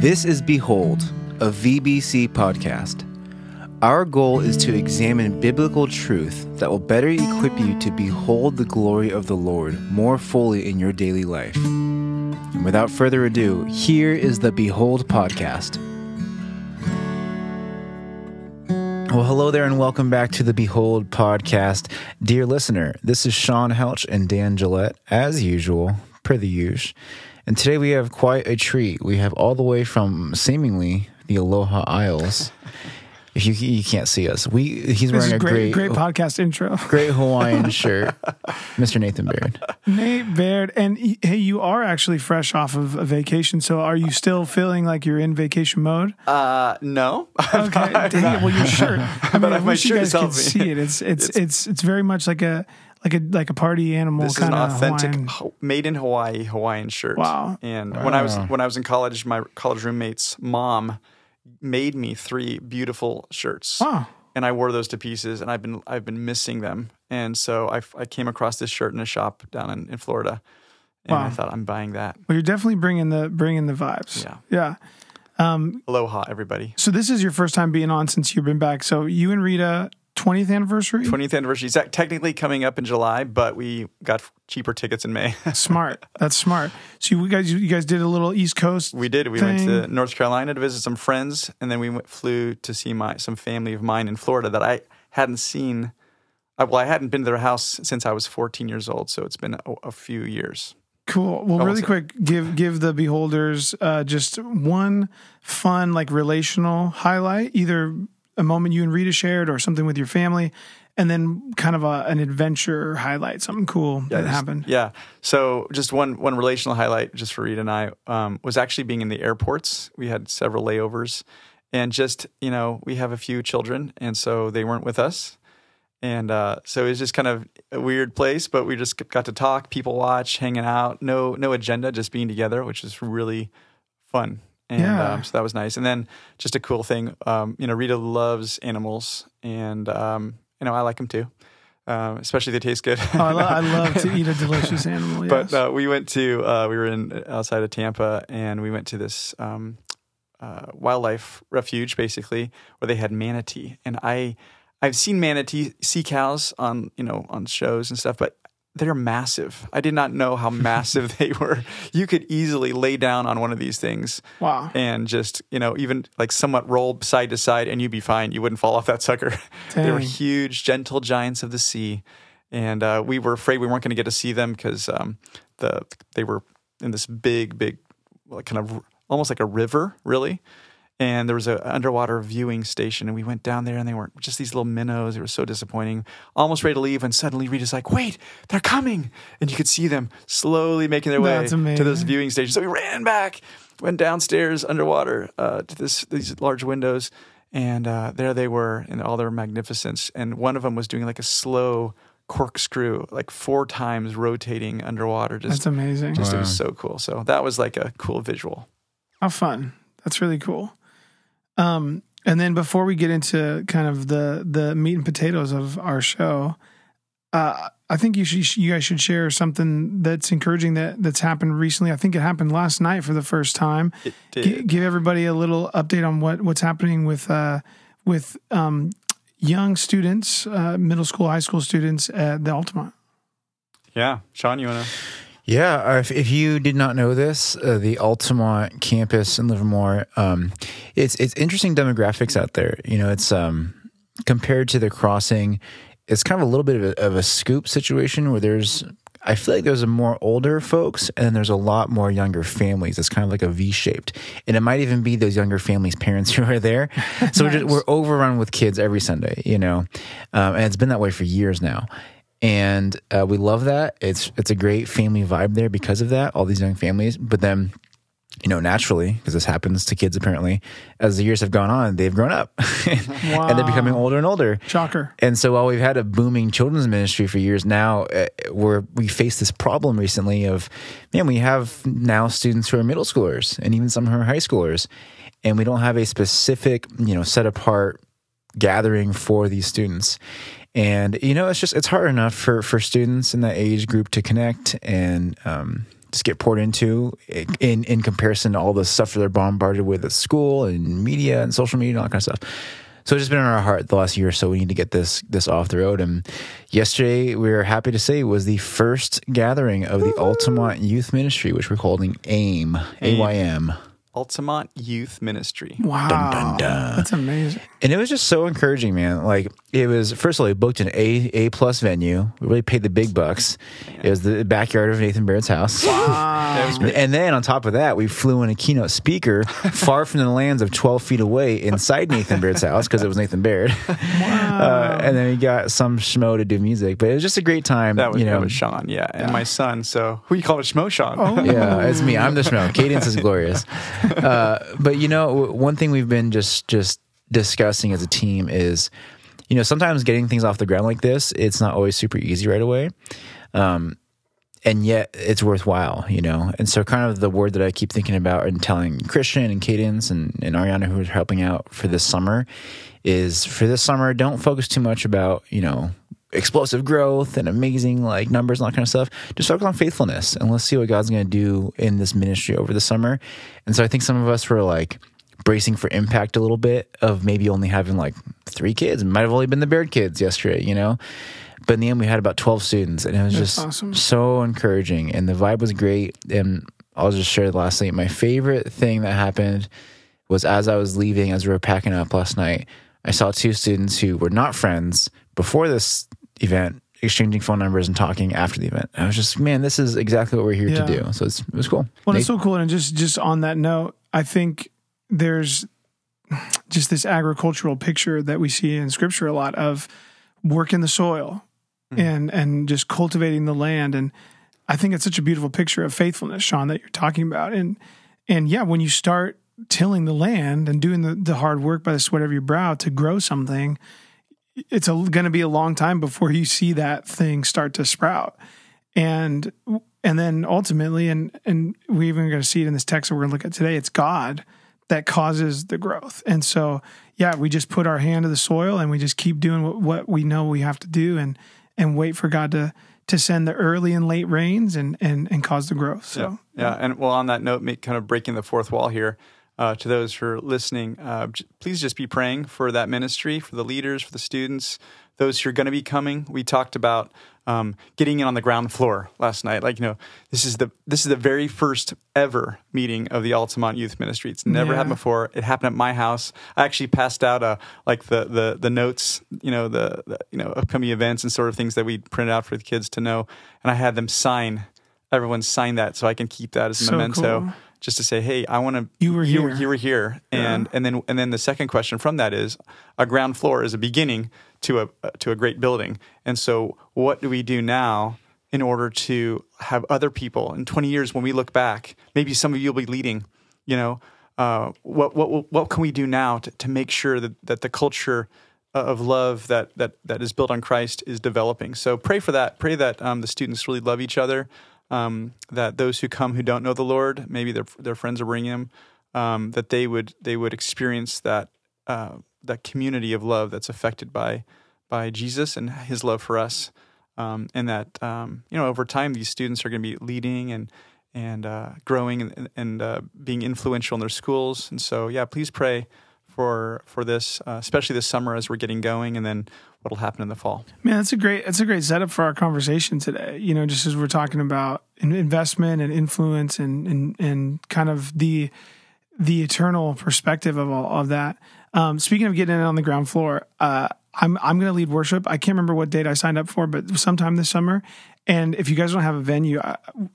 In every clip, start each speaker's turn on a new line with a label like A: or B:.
A: This is Behold, a VBC podcast. Our goal is to examine biblical truth that will better equip you to behold the glory of the Lord more fully in your daily life. And without further ado, here is the Behold podcast. Well, hello there, and welcome back to the Behold podcast. Dear listener, this is Sean Helch and Dan Gillette, as usual, per the usual. And today we have quite a treat. We have all the way from seemingly the Aloha Isles. If you you can't see us, we he's
B: This
A: wearing a
B: great,
A: great
B: great podcast intro.
A: great Hawaiian shirt, Mr. Nathan Baird.
B: Nate Baird, and hey, you are actually fresh off of a vacation. So, are you still feeling like you're in vacation mode?
C: Uh, no.
B: Okay, dang it. Well, your shirt. I mean, I
C: my
B: wish you guys could see it. It's it's it's it's very much like a like a like a party animal
C: this is an authentic,
B: Hawaiian.
C: Made in Hawaii Hawaiian shirt.
B: Wow.
C: And when I was when I was in college, my college roommate's mom made me three beautiful shirts.
B: Wow.
C: And I wore those to pieces, and I've been I've been missing them. And so I, I came across this shirt in a shop down in, in Florida, and I thought I'm buying that.
B: Well, you're definitely bringing the bringing the vibes.
C: Yeah.
B: yeah.
C: Um, Aloha, everybody.
B: So this is your first time being on since you've been back. So you and Rita, 20th anniversary.
C: 20th anniversary is technically coming up in July, but we got cheaper tickets in May.
B: Smart. That's smart. So you guys, you guys did a little East Coast.
C: We did. We went to. North Carolina to visit some friends, and then we went, flew to see my some family of mine in Florida that I hadn't seen. Well, I hadn't been to their house since I was 14 years old, so it's been a, a few years.
B: Cool. Well, really quick, give give the beholders uh, just one fun like relational highlight, either a moment you and Rita shared or something with your family, and then kind of a, an adventure highlight, something cool that
C: just-
B: happened.
C: Yeah. So just one one relational highlight, just for Rita and I, um, was actually being in the airports. We had several layovers, and just you know, we have a few children, and so they weren't with us. And uh, so it was just kind of a weird place, but we just got to talk, people watch, hanging out, no no agenda, just being together, which was really fun. And
B: Yeah.
C: um, so that was nice. And then just a cool thing, um, you know, Rita loves animals, and um, you know, I like them too, um, especially they taste good.
B: Oh, I, lo- I love to eat a delicious animal. Yes.
C: But uh, we went to uh, we were in outside of Tampa, and we went to this um, uh, wildlife refuge, basically, where they had manatee. And I I've seen manatee sea cows on you know on shows and stuff, but they're massive. I did not know how massive they were. You could easily lay down on one of these things
B: wow.
C: and just you know even like somewhat roll side to side, and you'd be fine. You wouldn't fall off that sucker. they were huge, gentle giants of the sea, and uh, we were afraid we weren't going to get to see them because um, the they were in this big, big, like kind of almost like a river, really. And there was an underwater viewing station, and we went down there, and they were just these little minnows. It was so disappointing. Almost ready to leave, and suddenly Rita's like, "Wait, they're coming!" And you could see them slowly making their way to this
B: amazing.
C: viewing station. So we ran back, went downstairs underwater uh, to this these large windows, and uh, there they were in all their magnificence. And one of them was doing like a slow corkscrew, like four times rotating underwater. Just,
B: That's amazing.
C: just it was so cool. So that was like a cool visual.
B: How fun. That's really cool. Um, and then before we get into kind of the the meat and potatoes of our show, uh, I think you should you guys should share something that's encouraging that that's happened recently. I think it happened last night for the first time.
C: Did.
B: give everybody a little update on what what's happening with uh, with um, young students, uh, middle school, high school students at the Altamont.
C: Yeah, Sean, you wanna?
A: Yeah, if, if you did not know this, uh, the Altamont campus in Livermore, um, it's it's interesting demographics out there. You know, it's um, compared to the crossing, it's kind of a little bit of a, of a scoop situation where there's. I feel like there's a more older folks and there's a lot more younger families. It's kind of like a V shaped, and it might even be those younger families' parents who are there. So we're, just, we're overrun with kids every Sunday, you know, um, and it's been that way for years now and uh, we love that. It's it's a great family vibe there because of that. All these young families, but then you know naturally because this happens to kids apparently as the years have gone on, they've grown up and they're becoming older and older.
B: Shocker.
A: And so while we've had a booming children's ministry for years now, uh, where we face this problem recently of, man, we have now students who are middle schoolers and even some who are high schoolers, and we don't have a specific, you know, set apart gathering for these students. And you know, it's just it's hard enough for for students in that age group to connect and um, just get poured into in in comparison to all the stuff that they're bombarded with at school and media and social media and all that kind of stuff. So it's just been on our heart the last year or so. We need to get this this off the road. And yesterday, we were happy to say was the first gathering of the Altamont Youth Ministry, which we're calling AIM, A Y M.
C: Altamont Youth Ministry.
B: Wow,
A: Dun, dun, dun.
B: that's amazing.
A: And it was just so encouraging, man. Like it was first of all, we booked an A A plus venue. We really paid the big bucks. It was the backyard of Nathan Baird's house.
C: That was great.
A: And then on top of that, we flew in a keynote speaker far from the lands of 12 feet away inside Nathan Baird's house because it was Nathan Baird. Uh, and then we got some schmo to do music, but it was just a great time.
C: That was,
A: you know,
C: that was Sean, yeah, and my son. So who you call it, Schmo Sean?
B: Oh.
A: yeah, it's me. I'm the schmo. Cadence is glorious. Uh, but you know, one thing we've been just just discussing as a team is, you know, sometimes getting things off the ground like this, it's not always super easy right away. Um, and yet it's worthwhile, you know. And so, kind of the word that I keep thinking about and telling Christian and Cadence and, and Ariana, who are helping out for this summer, is for this summer, don't focus too much about, you know, explosive growth and amazing like numbers and all that kind of stuff. Just focus on faithfulness and let's see what God's going to do in this ministry over the summer. And so, I think some of us were like, bracing for impact a little bit of maybe only having like three kids. It might have only been the Baird kids yesterday, you know? But in the end, we had about 12 students, and it was
B: That's
A: just
B: awesome.
A: so encouraging. And the vibe was great. And I'll just share lastly my favorite thing that happened was as I was leaving, as we were packing up last night, I saw two students who were not friends before this event exchanging phone numbers and talking after the event. I was just, man, this is exactly what we're here
B: Yeah.
A: to do. So it's, it was cool.
B: Well,
A: Nate?
B: it's so cool. And just just on that note, I think there's just this agricultural picture that we see in scripture a lot of work in the soil hmm. and and just cultivating the land. And I think it's such a beautiful picture of faithfulness, Sean, that you're talking about. And and yeah, when you start tilling the land and doing the, the hard work by the sweat of your brow to grow something, it's going to be a long time before you see that thing start to sprout. And and then ultimately and and we even going to see it in this text that we're going to look at today it's god that causes the growth. And so yeah we just put our hand to the soil and we just keep doing what, what we know we have to do and and wait for god to to send the early and late rains and and and cause the growth. So
C: Yeah, and well, on that note, kind of breaking the fourth wall here. Uh, to those who are listening, uh, j- please just be praying for that ministry, for the leaders, for the students, those who are going to be coming. We talked about um, getting in on the ground floor last night. Like you know, this is the this is the very first ever meeting of the Altamont Youth Ministry. It's never
B: Yeah.
C: happened before. It happened at my house. I actually passed out uh, like the the the notes, you know, the, the you know upcoming events and sort of things that we printed out for the kids to know, and I had them sign. Everyone sign that so I can keep that as a
B: So
C: memento
B: cool.
C: Just to say, hey, I want to.
B: You were
C: you,
B: here.
C: You were here, and and then and then the second question from that is, a ground floor is a beginning to a to a great building, and so what do we do now in order to have other people in 20 years when we look back? Maybe some of you will be leading. You know, uh, what what what can we do now to, to make sure that that the culture of love that that that is built on Christ is developing. So pray for that. Pray that um, the students really love each other. Um, that those who come who don't know the Lord, maybe their their friends are bringing them, um, that they would they would experience that uh, that community of love that's affected by by Jesus and His love for us, um, and that um, you know over time these students are going to be leading and and uh, growing and, and uh, being influential in their schools. And so, yeah, please pray for for this, uh, especially this summer as we're getting going, and then what'll happen in the fall.
B: Man, that's a great that's a great setup for our conversation today. You know, just as we're talking about investment and influence and and and kind of the the eternal perspective of all of that. Um, speaking of getting in on the ground floor, uh, I'm I'm going to lead worship. I can't remember what date I signed up for, but sometime this summer. And if you guys don't have a venue,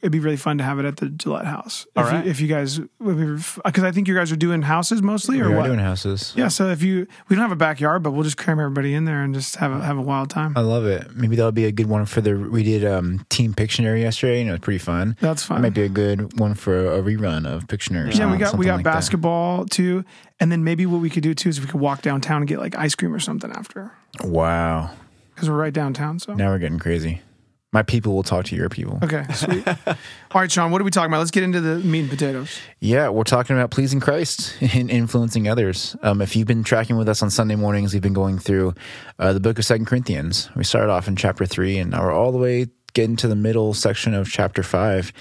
B: it'd be really fun to have it at the Gillette House.
C: All
B: if,
C: right.
B: you, if you guys, because I think you guys are doing houses mostly, or
A: we
B: what?
A: are doing houses.
B: yeah. So if you, we don't have a backyard, but we'll just cram everybody in there and just have a have a wild time.
A: I love it. Maybe that'll be a good one for the. We did um, Team Pictionary yesterday. You know, it's pretty fun.
B: That's
A: fun.
B: fine.
A: might be a good one for a rerun of Pictionary.
B: Yeah, we got we got
A: like that.
B: basketball too, and then maybe what we could do too is we could walk downtown and get like ice cream or something after
A: Wow,
B: because we're right downtown. So
A: now we're getting crazy. My people will talk to your people.
B: okay, sweet. All right, Sean, what are we talking about? Let's get into the meat and potatoes.
A: Yeah, we're talking about pleasing Christ and influencing others. Um, if you've been tracking with us on Sunday mornings, we've been going through uh, the book of Second Corinthians. We started off in chapter three, and now we're all the way getting to the middle section of chapter five.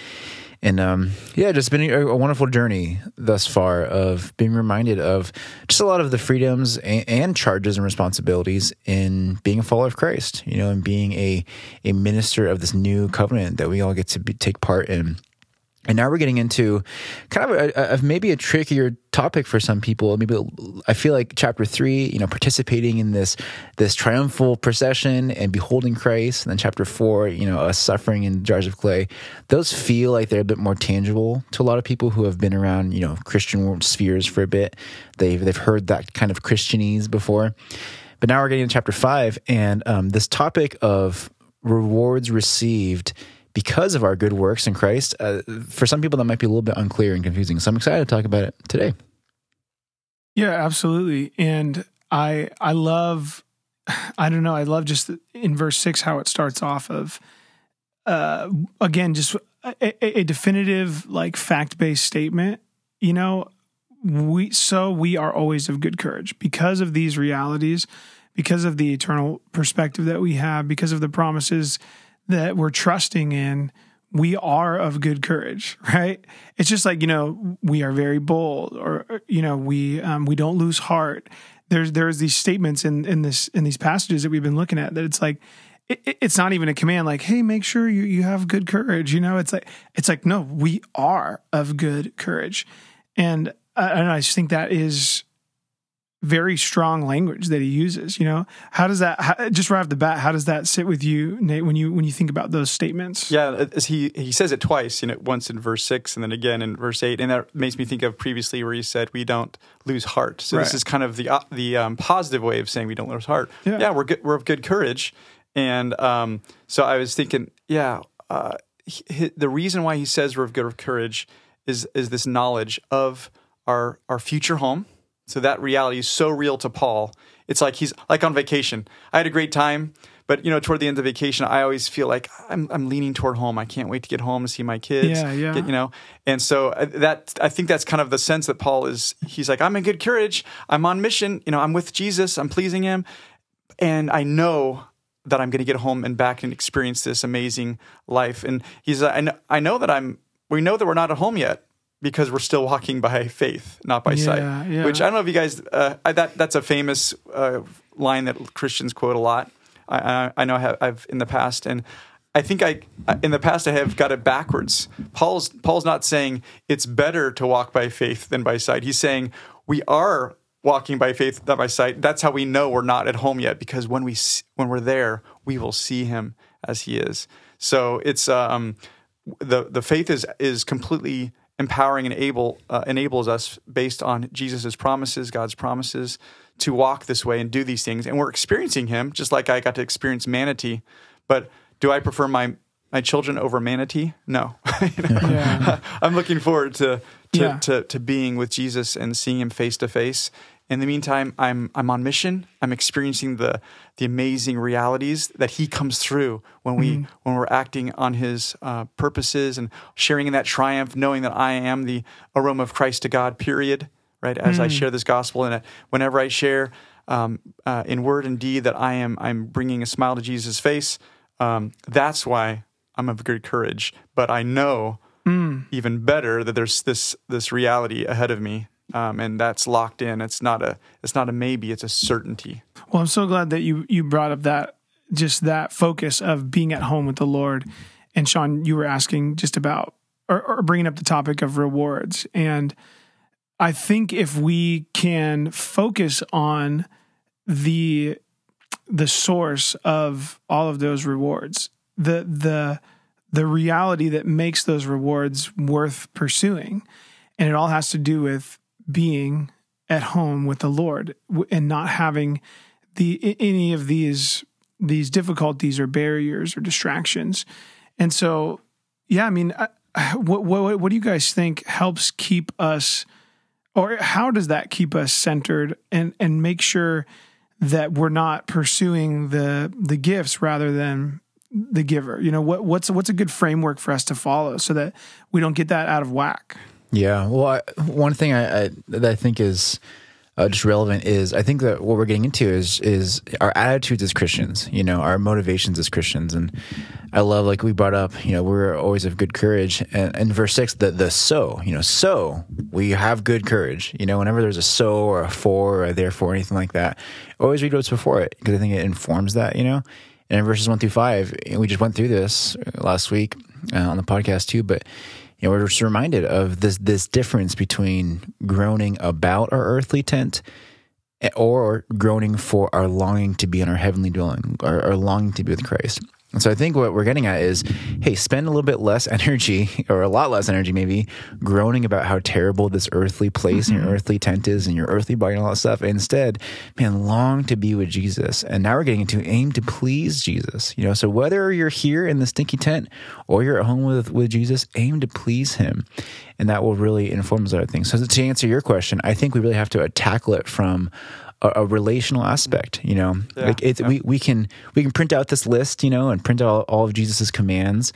A: And um, yeah, just been a, a, wonderful journey thus far of being reminded of just a lot of the freedoms and, and, charges and responsibilities in being a follower of Christ, you know, and being a, a minister of this new covenant that we all get to be, take part in. And now we're getting into kind of a, a, maybe a trickier topic for some people. Maybe I feel like chapter three, you know, participating in this this triumphal procession and beholding Christ, and then chapter four, you know, us suffering in jars of clay. Those feel like they're a bit more tangible to a lot of people who have been around, you know, Christian spheres for a bit. They've they've heard that kind of Christianese before, but now we're getting to chapter five, and um, this topic of rewards received because of our good works in Christ. Uh, for some people, that might be a little bit unclear and confusing. So I'm excited to talk about it today.
B: Yeah, absolutely. And I I love I don't know, I love just in verse 6 how it starts off of uh again just a, a definitive like fact-based statement, you know, we so we are always of good courage because of these realities, because of the eternal perspective that we have, because of the promises that we're trusting in, we are of good courage, right? It's just like you know we are very bold, or you know we um, we don't lose heart. There's there's these statements in in this in these passages that we've been looking at that it's like it, it's not even a command like hey make sure you you have good courage. You know it's like it's like no we are of good courage, and and I just think that is very strong language that he uses. You know, how does that how, just right off the bat? How does that sit with you, Nate? When you when you think about those statements?
C: Yeah, he he says it twice. You know, once in verse six, and then again in verse eight, and that makes me think of previously where he said we don't lose heart. So right. this is kind of the uh, the um, positive way of saying we don't lose heart. Yeah, yeah we're good, we're of good courage, and um, so I was thinking, yeah, uh, he, the reason why he says we're of good courage is is this knowledge of our our future home so that reality is so real to Paul. It's like he's like on vacation. I had a great time, but you know, toward the end of vacation, I always feel like I'm, I'm leaning toward home. I can't wait to get home to see my kids.
B: Yeah, yeah.
C: Get, you know, and so uh, that I think that's kind of the sense that Paul is. He's like, I'm in good courage. I'm on mission. You know, I'm with Jesus. I'm pleasing Him, and I know that I'm going to get home and back and experience this amazing life. And he's, I know, I know that I'm. We know that we're not at home yet because we're still walking by faith, not by yeah, sight. Yeah. Which I don't know if you guys uh, I, that that's a famous uh, line that Christians quote a lot. I, I, I know I have, I've in the past, and I think I in the past I have got it backwards. Paul's Paul's not saying it's better to walk by faith than by sight. He's saying we are walking by faith not by sight. That's how we know we're not at home yet because when we when we're there, we will see him as he is. So it's um the the faith is is completely empowering and able uh, enables us based on Jesus' promises, God's promises, to walk this way and do these things. And we're experiencing Him, just like I got to experience manatee. But do I prefer my my children over manatee? No. you know? yeah. I'm looking forward to to, yeah. to to being with Jesus and seeing Him face to face in the meantime, I'm I'm on mission. I'm experiencing the the amazing realities that He comes through when we mm-hmm. when we're acting on His uh, purposes and sharing in that triumph, knowing that I am the aroma of Christ to God. Period. Right as mm-hmm. I mm. share this gospel, and whenever I share um, uh, in word and deed that I am I'm bringing a smile to Jesus' face. Um, that's why I'm of good courage. But I know mm. even better that there's this this reality ahead of me um, and that's locked in. It's not a it's not a maybe. It's a certainty.
B: Well, I'm so glad that you you brought up that just that focus of being at home with the Lord. And Sean, you were asking just about or, or bringing up the topic of rewards, and I think if we can focus on the the source of all of those rewards, the the the reality that makes those rewards worth pursuing. And it all has to do with being at home with the Lord and not having the any of these these difficulties or barriers or distractions. And so, yeah, I mean, what what what do you guys think helps keep us, or how does that keep us centered and and make sure that we're not pursuing the the gifts rather than the giver? You know, what what's what's a good framework for us to follow so that we don't get that out of whack?
A: Yeah. Well, I, one thing I, I, that I think is uh, just relevant is I think that what we're getting into is is our attitudes as Christians, you know, our motivations as Christians, and I love like we brought up, you know, we're always of good courage, and in verse six, the the so, you know, so we have good courage, you know, whenever there's a so or a for or a therefore or anything like that, always read what's before it because I think it informs that, you know, and in verses one through five, we just went through this last week uh, on the podcast too, but you know, we're just reminded of this this difference between groaning about our earthly tent eh, or groaning for our longing to be in our heavenly dwelling, our, our longing to be with Christ. And so I think what we're getting at is, hey, spend a little bit less energy, or a lot less energy maybe, groaning about how terrible this earthly place mm-hmm. and your earthly tent is and your earthly body and all that stuff. Instead, man, long to be with Jesus. And now we're getting into aim to please Jesus. You know, so whether you're here in the stinky tent or you're at home with, with Jesus, aim to please him. And that will really inform us other things. So to answer your question, I think we really have to tackle it from a, a relational aspect. You know, yeah, like it's, yeah. we we can we can print out this list, you know, and print out all, of Jesus's commands.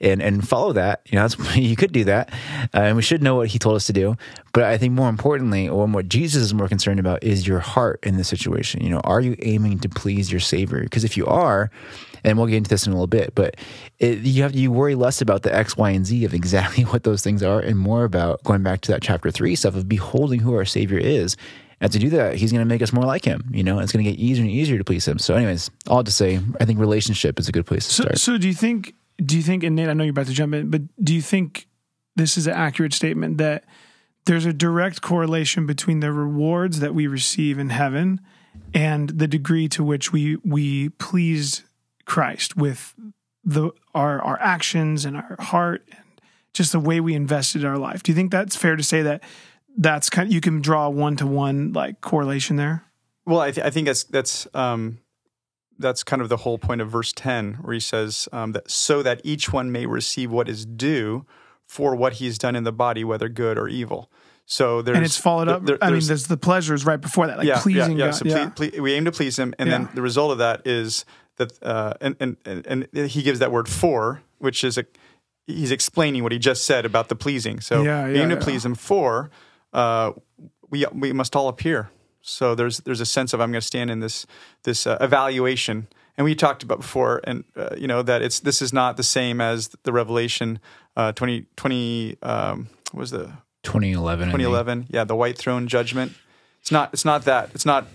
A: And, and follow that. You know, that's, you could do that, uh, and we should know what he told us to do. But I think more importantly, or what Jesus is more concerned about, is your heart in this situation. You know, are you aiming to please your Savior? Because if you are, and we'll get into this in a little bit, but it, you have you worry less about the X, Y, and Z of exactly what those things are, and more about going back to that chapter three stuff of beholding who our Savior is and to do that, he's going to make us more like him. You know, it's going to get easier and easier to please him. So, anyways, all to say, I think relationship is a good place to
B: so,
A: start.
B: So, do you think? Do you think? And Nate, I know you're about to jump in, but do you think this is an accurate statement that there's a direct correlation between the rewards that we receive in heaven and the degree to which we we please Christ with the our our actions and our heart and just the way we invested our life. Do you think that's fair to say that that's kind of, you can draw one to one like correlation there.
C: Well, I, th- I think that's that's um, that's kind of the whole point of verse ten, where he says um, that so that each one may receive what is due for what he's done in the body, whether good or evil. So there's
B: and it's followed up. There, I mean, there's the pleasures right before that, like yeah, pleasing yeah, yeah. God. So yeah.
C: Ple- ple- we aim to please Him, and yeah. then the result of that is that, uh, and, and and he gives that word for, which is a he's explaining what he just said about the pleasing. So yeah, yeah, aim to please Him for uh, we we must all appear. So there's there's a sense of I'm going to stand in this this uh, evaluation, and we talked about before, and uh, you know that it's this is not the same as the Revelation uh, 20, 20 um, what was the
A: 2011
C: 2011 yeah the white throne judgment. It's not it's not that it's not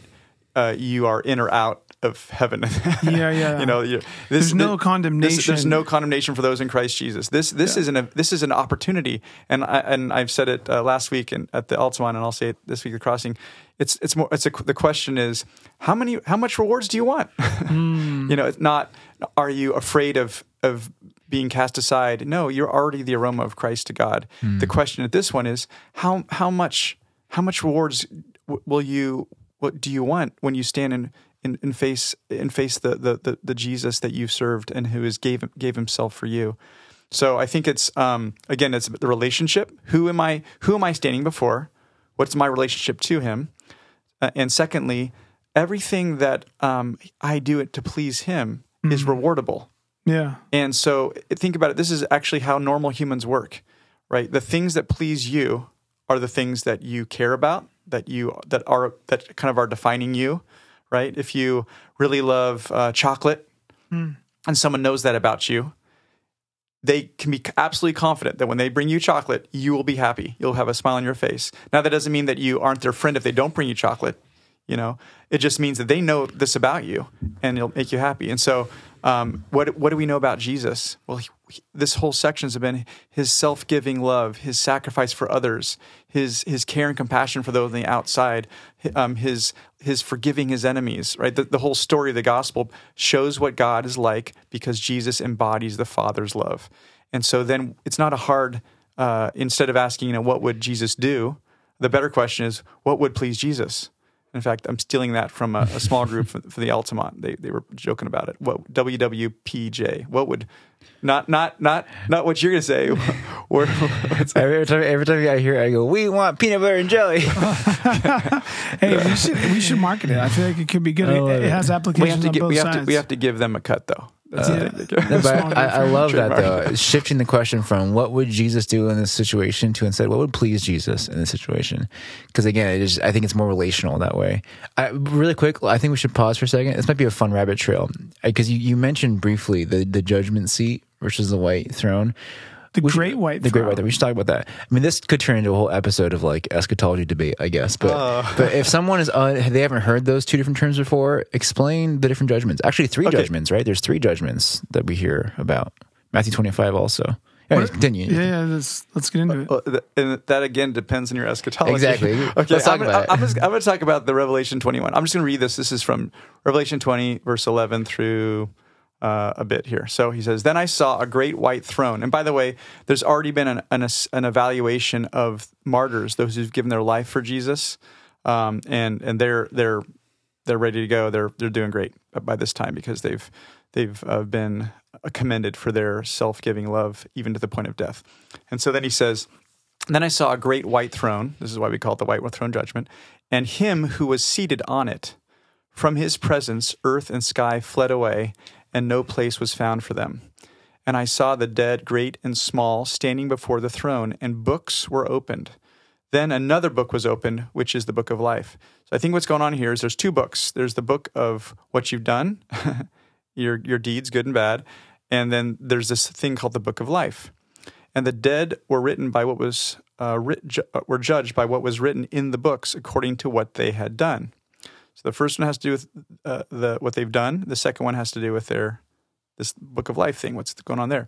C: uh, you are in or out of heaven.
B: yeah, yeah.
C: you know,
B: this, there's no this, condemnation.
C: This, there's no condemnation for those in Christ Jesus. This this yeah. is an this is an opportunity, and I, and I've said it uh, last week and at the Altamont, and I'll say it this week at Crossing. It's it's more. It's a, the question is how many how much rewards do you want? Mm. you know, it's not. Are you afraid of of being cast aside? No, you're already the aroma of Christ to God. Mm. The question at this one is how how much how much rewards will you what do you want when you stand in and, and face and face the, the, the the Jesus that you've served and who has gave gave himself for you. So I think it's um, again it's the relationship. Who am I? Who am I standing before? What's my relationship to Him? Uh, and secondly, everything that um, I do it to please Him mm-hmm. is rewardable.
B: Yeah.
C: And so think about it. This is actually how normal humans work, right? The things that please you are the things that you care about, that you that are that kind of are defining you right? If you really love uh, chocolate mm. and someone knows that about you, they can be absolutely confident that when they bring you chocolate, you will be happy. You'll have a smile on your face. Now, that doesn't mean that you aren't their friend if they don't bring you chocolate. You know, it just means that they know this about you and it'll make you happy. And so, um, what what do we know about Jesus? Well, he, this whole section has been his self-giving love, his sacrifice for others, his his care and compassion for those on the outside, um, his his forgiving his enemies. Right, the, the whole story of the gospel shows what God is like because Jesus embodies the Father's love, and so then it's not a hard. Uh, instead of asking, you know, what would Jesus do? The better question is, what would please Jesus? In fact, I'm stealing that from a, a small group for, for, the Altamont. They they were joking about it. What WWPJ? What would not not not not what you're gonna say?
A: every time every time I hear it, I go, "We want peanut butter and jelly."
B: hey, we should we should market it. I feel like it could be good. It, it, has applications
C: we have to
B: on
C: get,
B: both
C: we have
B: sides.
C: To, we have to give them a cut though.
B: That's. Uh,
A: no, but I, I love that though. Shifting the question from what would Jesus do in this situation to instead what would please Jesus in this situation? Because again, it is. I think it's more relational that way. I, really quick, I think we should pause for a second. This might be a fun rabbit trail because you, you mentioned briefly the the judgment seat versus the white throne.
B: The
A: We should-
B: great white
A: the great white throne. We should talk about that. I mean, this could turn into a whole episode of like eschatology debate, I guess. But
C: Oh.
A: but if someone is uh, they haven't heard those two different terms before, explain the different judgments. Actually, three
C: Okay.
A: judgments, right? There's three judgments that we hear about. Matthew 25 also. Anyways, continue.
B: Yeah, yeah. Let's let's get into it.
C: Uh, uh, well, and that again depends on your eschatology.
A: Exactly.
C: Okay,
A: Let's
C: so
A: talk
C: I'm,
A: about it.
C: I'm, just, I'm going to talk about the Revelation 21. I'm just going to read this. This is from Revelation 20, verse 11 through uh, a bit here. So he says, Then I saw a great white throne. And by the way, there's already been an, an, an evaluation of martyrs, those who've given their life for Jesus. Um, and and they're they're they're ready to go. They're they're doing great by this time because they've they've uh, been commended for their self-giving love, even to the point of death. And so then he says, then I saw a great white throne. This is why we call it the white throne judgment, and him who was seated on it. From his presence, earth and sky fled away, and no place was found for them. And I saw the dead, great and small, standing before the throne, and books were opened. Then another book was opened, which is the book of life. So I think what's going on here is there's two books. There's the book of what you've done, your your deeds, good and bad, and then there's this thing called the book of life. And the dead were written by what was uh, writ, ju- were judged by what was written in the books according to what they had done. So the first one has to do with uh, the what they've done. The second one has to do with their this book of life thing. What's going on there?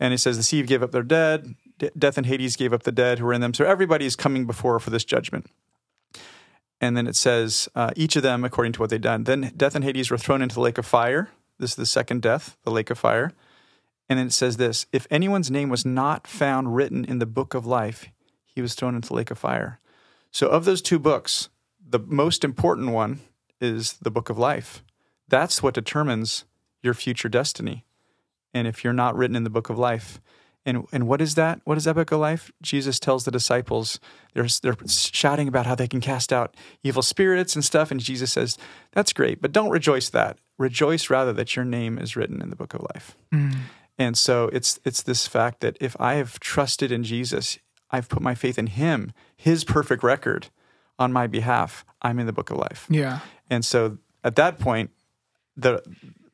C: And it says the sea gave up their dead. D- death and Hades gave up the dead who were in them. So everybody is coming before for this judgment. And then it says uh, each of them according to what they've done. Then death and Hades were thrown into the lake of fire. This is the second death, the lake of fire. And then it says this: If anyone's name was not found written in the book of life, he was thrown into the lake of fire. So of those two books, the most important one is the book of life. That's what determines your future destiny. And if you're not written in the book of life, and and what is that? What is that book of life? Jesus tells the disciples they're they're shouting about how they can cast out evil spirits and stuff, and Jesus says that's great, but don't rejoice that. Rejoice rather that your name is written in the book of life. Mm. And so it's it's this fact that if I have trusted in Jesus, I've put my faith in Him, His perfect record on my behalf. I'm in the book of life.
B: Yeah.
C: And so at that point, the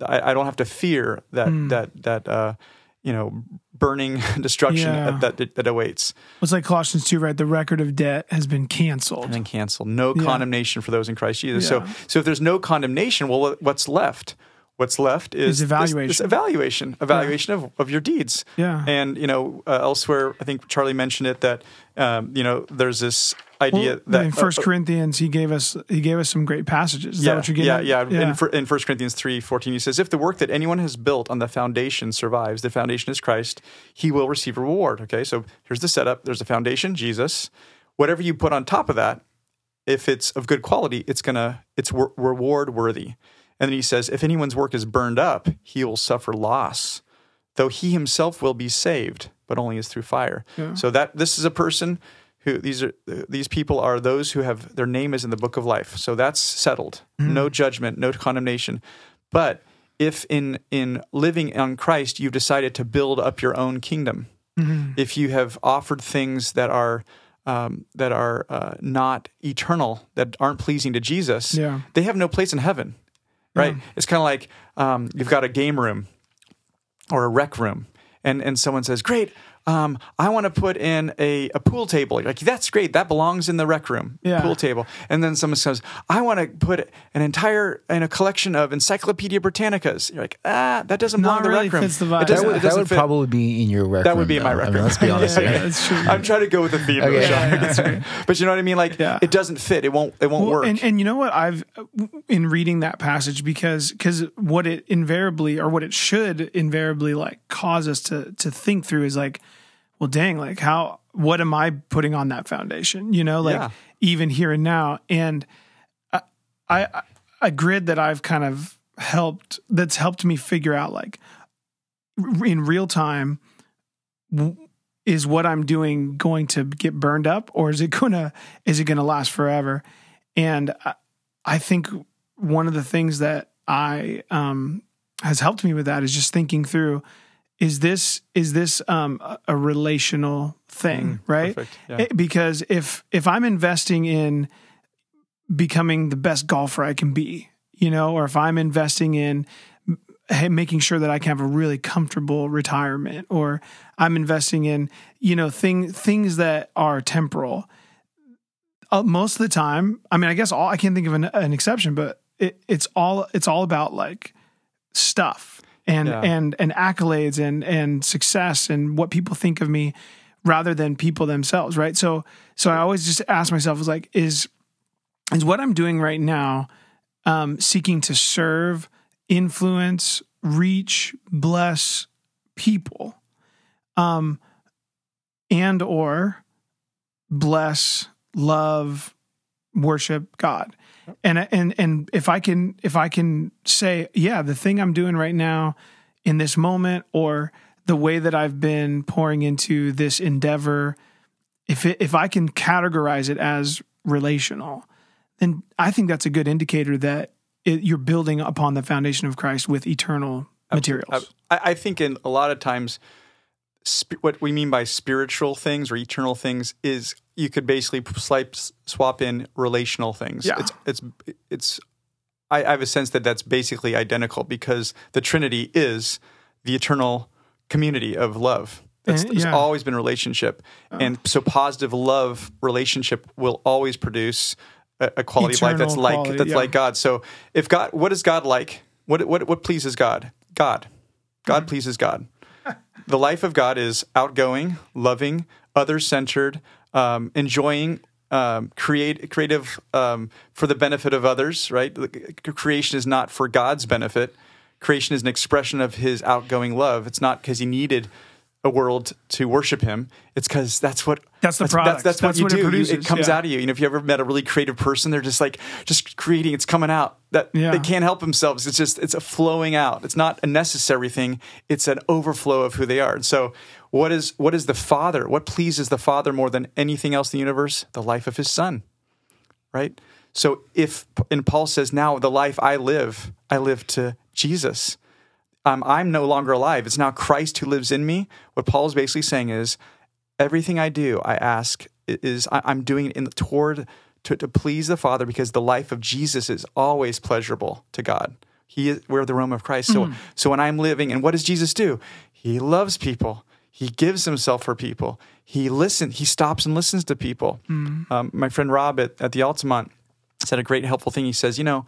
C: I, I don't have to fear that that that uh, you know burning destruction
B: Yeah.
C: that, that that awaits
B: It's like Colossians 2, right? The record of debt has been canceled.
C: and canceled. No
B: Yeah.
C: condemnation for those in Christ Jesus. So so if there's no condemnation, well, what's left? What's left is
B: Is
C: this-
B: evaluation.
C: This, evaluation, evaluation of, of your deeds.
B: Yeah.
C: And you know, uh, elsewhere, I think Charlie mentioned it that um, you know there's this idea
B: Well,
C: that
B: in First
C: uh,
B: Corinthians, he gave us he gave us some great passages. Is
C: yeah,
B: that what you're getting?
C: yeah,
B: at?
C: yeah, In, in 1 Corinthians three fourteen, he says, "If the work that anyone has built on the foundation survives, the foundation is Christ. He will receive a reward." Okay, so here's the setup. There's a foundation, Jesus. Whatever you put on top of that, if it's of good quality, it's gonna it's re- reward worthy. And then he says, "If anyone's work is burned up, he will suffer loss, though he himself will be saved, but only as through fire." So that this is a person who these are these people are those who have their name is in the book of life. So that's settled. No judgment, no condemnation. But if in in living on Christ you've decided to build up your own kingdom, if you have offered things that are um, that are uh, not eternal, that aren't pleasing to Jesus,
B: Yeah.
C: they have no place in heaven, right? It's kind of like um, you've got a game room or a rec room, and and someone says, "Great, um, I want to put in a, a pool table." You're like, "That's great. That belongs in the rec room,
B: Yeah.
C: pool table." And then someone says, "I want to put an entire in a collection of Encyclopedia Britannicas." You're like, "Ah, that doesn't belong
B: Not
C: in the
B: really
C: rec room.
B: fits the vibe.
C: It
A: That
C: doesn't,
A: would,
C: it
A: that would
C: fit."
A: probably be in your rec
C: That
A: room,
C: would be in my
A: though.
C: rec
A: I mean,
C: room.
A: let's be honest
B: Yeah,
A: here.
B: that's true.
C: I'm trying to go with the theme, of the
A: Okay.
C: show.
B: Yeah, that's
C: but you know what I mean. Like,
B: Yeah.
C: it doesn't fit. It won't. It won't
B: Well,
C: work.
B: And, and you know what I've in reading that passage because because what it invariably or what it should invariably like cause us to to think through is like, well, dang, like how what am I putting on that foundation? You know, like
C: Yeah.
B: even here and now, and I, I a grid that I've kind of helped that's helped me figure out like in real time, is what I'm doing going to get burned up, or is it gonna is it gonna last forever? And I, I think one of the things that I um, has helped me with that is just thinking through is this is this um, a- relational thing, right?
C: perfect, yeah.
B: It- because if if I'm investing in becoming the best golfer I can be, you know, or if I'm investing in making sure that I can have a really comfortable retirement, or I'm investing in you know thing things that are temporal. Uh, most of the time, I mean, I guess all I can't think of an, an exception, but it, it's all it's all about like stuff and
C: Yeah.
B: and and accolades and and success and what people think of me rather than people themselves, right? So so I always just ask myself is like is is what I'm doing right now um, seeking to serve, influence, reach, bless people, um, and or bless, love, worship God. And and and if I can if I can say, yeah, the thing I'm doing right now in this moment or the way that I've been pouring into this endeavor, if it, if I can categorize it as relational, then I think that's a good indicator that it, you're building upon the foundation of Christ with eternal materials.
C: I, I think in a lot of times, sp- what we mean by spiritual things or eternal things is you could basically swipe, swap in relational things.
B: Yeah.
C: It's it's it's. I, I have a sense that that's basically identical because the Trinity is the eternal community of love. That's, There's
B: yeah. Oh.
C: always been relationship, and so positive love relationship will always produce a, a quality of life that's
B: Eternal
C: like that's
B: yeah.
C: like God. So if God, what is God like? What what what pleases God? God, God
B: Mm-hmm.
C: pleases God. The life of God is outgoing, loving, other centered, um, enjoying, um, create creative um, for the benefit of others. Right? Creation is not for God's benefit. Creation is an expression of His outgoing love. It's not because He needed a world to worship Him. It's because that's what
B: That's the
C: That's,
B: product.
C: that's,
B: That's
C: what you
B: what
C: do.
B: Produces,
C: it comes
B: yeah.
C: out of you. You know, if you ever met a really creative person, they're just like just creating. It's coming out. That
B: Yeah.
C: they can't help themselves. It's just it's a flowing out. It's not a necessary thing. It's an overflow of who they are. And so, what is what is the Father? What pleases the Father more than anything else in the universe? The life of His Son, right? So if and Paul says now the life I live, I live to Jesus. Um, I'm no longer alive. It's now Christ who lives in me. What Paul is basically saying is, everything I do, I ask is I, I'm doing it in toward to, to please the Father because the life of Jesus is always pleasurable to God. He is we're the aroma of Christ. So so when I'm living, and what does Jesus do? He loves people. He gives himself for people. He listens. He stops and listens to people. Um, my friend Rob at, at the Altamont said a great helpful thing. He says, you know,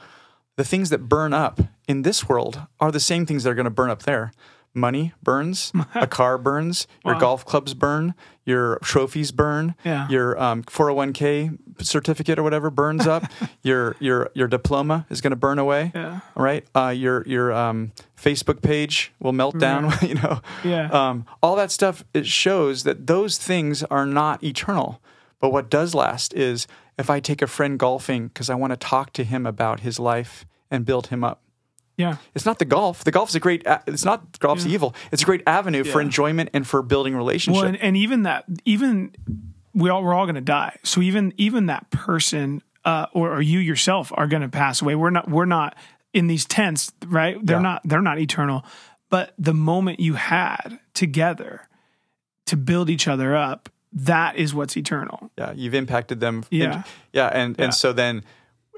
C: the things that burn up in this world are the same things that are going to burn up there. Money burns, a car burns, your golf clubs burn, your trophies burn,
B: Yeah.
C: your um, 401k certificate or whatever burns up, your your your diploma is going to burn away.
B: Yeah.
C: Right. Uh, your your um, Facebook page will melt down. you know.
B: Yeah.
C: Um, all that stuff it shows that those things are not eternal. But what does last is if I take a friend golfing because I want to talk to him about his life and build him up.
B: yeah.
C: It's not the golf. The golf is a great. It's not golf's evil. It's a great avenue for enjoyment and for building relationship.
B: Well, and, and even that, even we all we're all going to die. So even even that person uh, or, or you yourself are going to pass away. We're not we're not in these tents, right? They're
C: Yeah.
B: not they're not eternal. But the moment you had together to build each other up, that is what's eternal.
C: yeah, you've impacted them.
B: Yeah.
C: And, yeah, and
B: Yeah.
C: and so then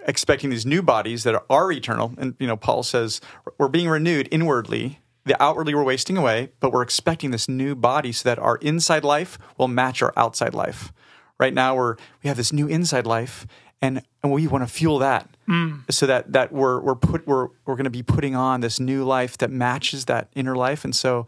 C: expecting these new bodies that are eternal, and you know, Paul says we're being renewed inwardly. The outwardly we're wasting away, but we're expecting this new body so that our inside life will match our outside life. Right now, we're we have this new inside life, and and we want to fuel that, mm. so that that we're we're put we're we're going to be putting on this new life that matches that inner life. And so,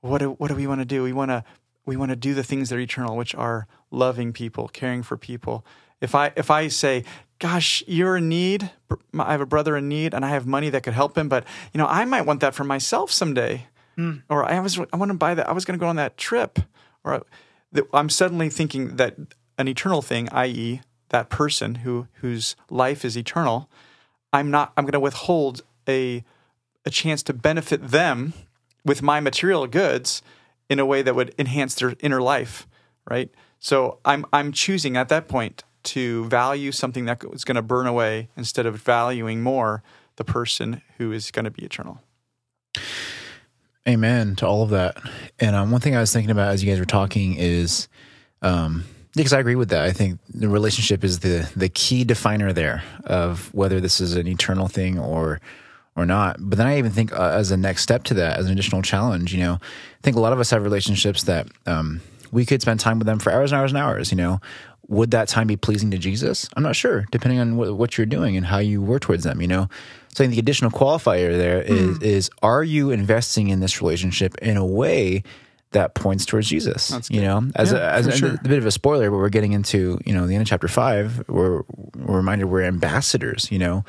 C: what do, what do we want to do? We want to we want to do the things that are eternal, which are loving people, caring for people. If I if I say, "Gosh, you're in need," I have a brother in need, and I have money that could help him, but you know, I might want that for myself someday, hmm. or I was I want to buy that. I was going to go on that trip, or I'm suddenly thinking that an eternal thing, i.e., that person who whose life is eternal, I'm not. I'm going to withhold a a chance to benefit them with my material goods in a way that would enhance their inner life, right? So I'm I'm choosing at that point to value something that is going to burn away instead of valuing more the person who is going to be eternal.
A: Amen to all of that. And um, one thing I was thinking about as you guys were talking is, um, because I agree with that. I think the relationship is the the key definer there of whether this is an eternal thing or or not. But then I even think uh, as a next step to that, as an additional challenge, you know, I think a lot of us have relationships that um, we could spend time with them for hours and hours and hours. You know, would that time be pleasing to Jesus? I'm not sure, depending on what, what you're doing and how you were towards them. You know, so I think the additional qualifier there is is are you investing in this relationship in a way that points towards Jesus? you know, as
B: Yeah,
A: a, as a,
B: sure.
A: a bit of a spoiler, but we're getting into you know the end of chapter five. We're, we're reminded we're ambassadors. You know,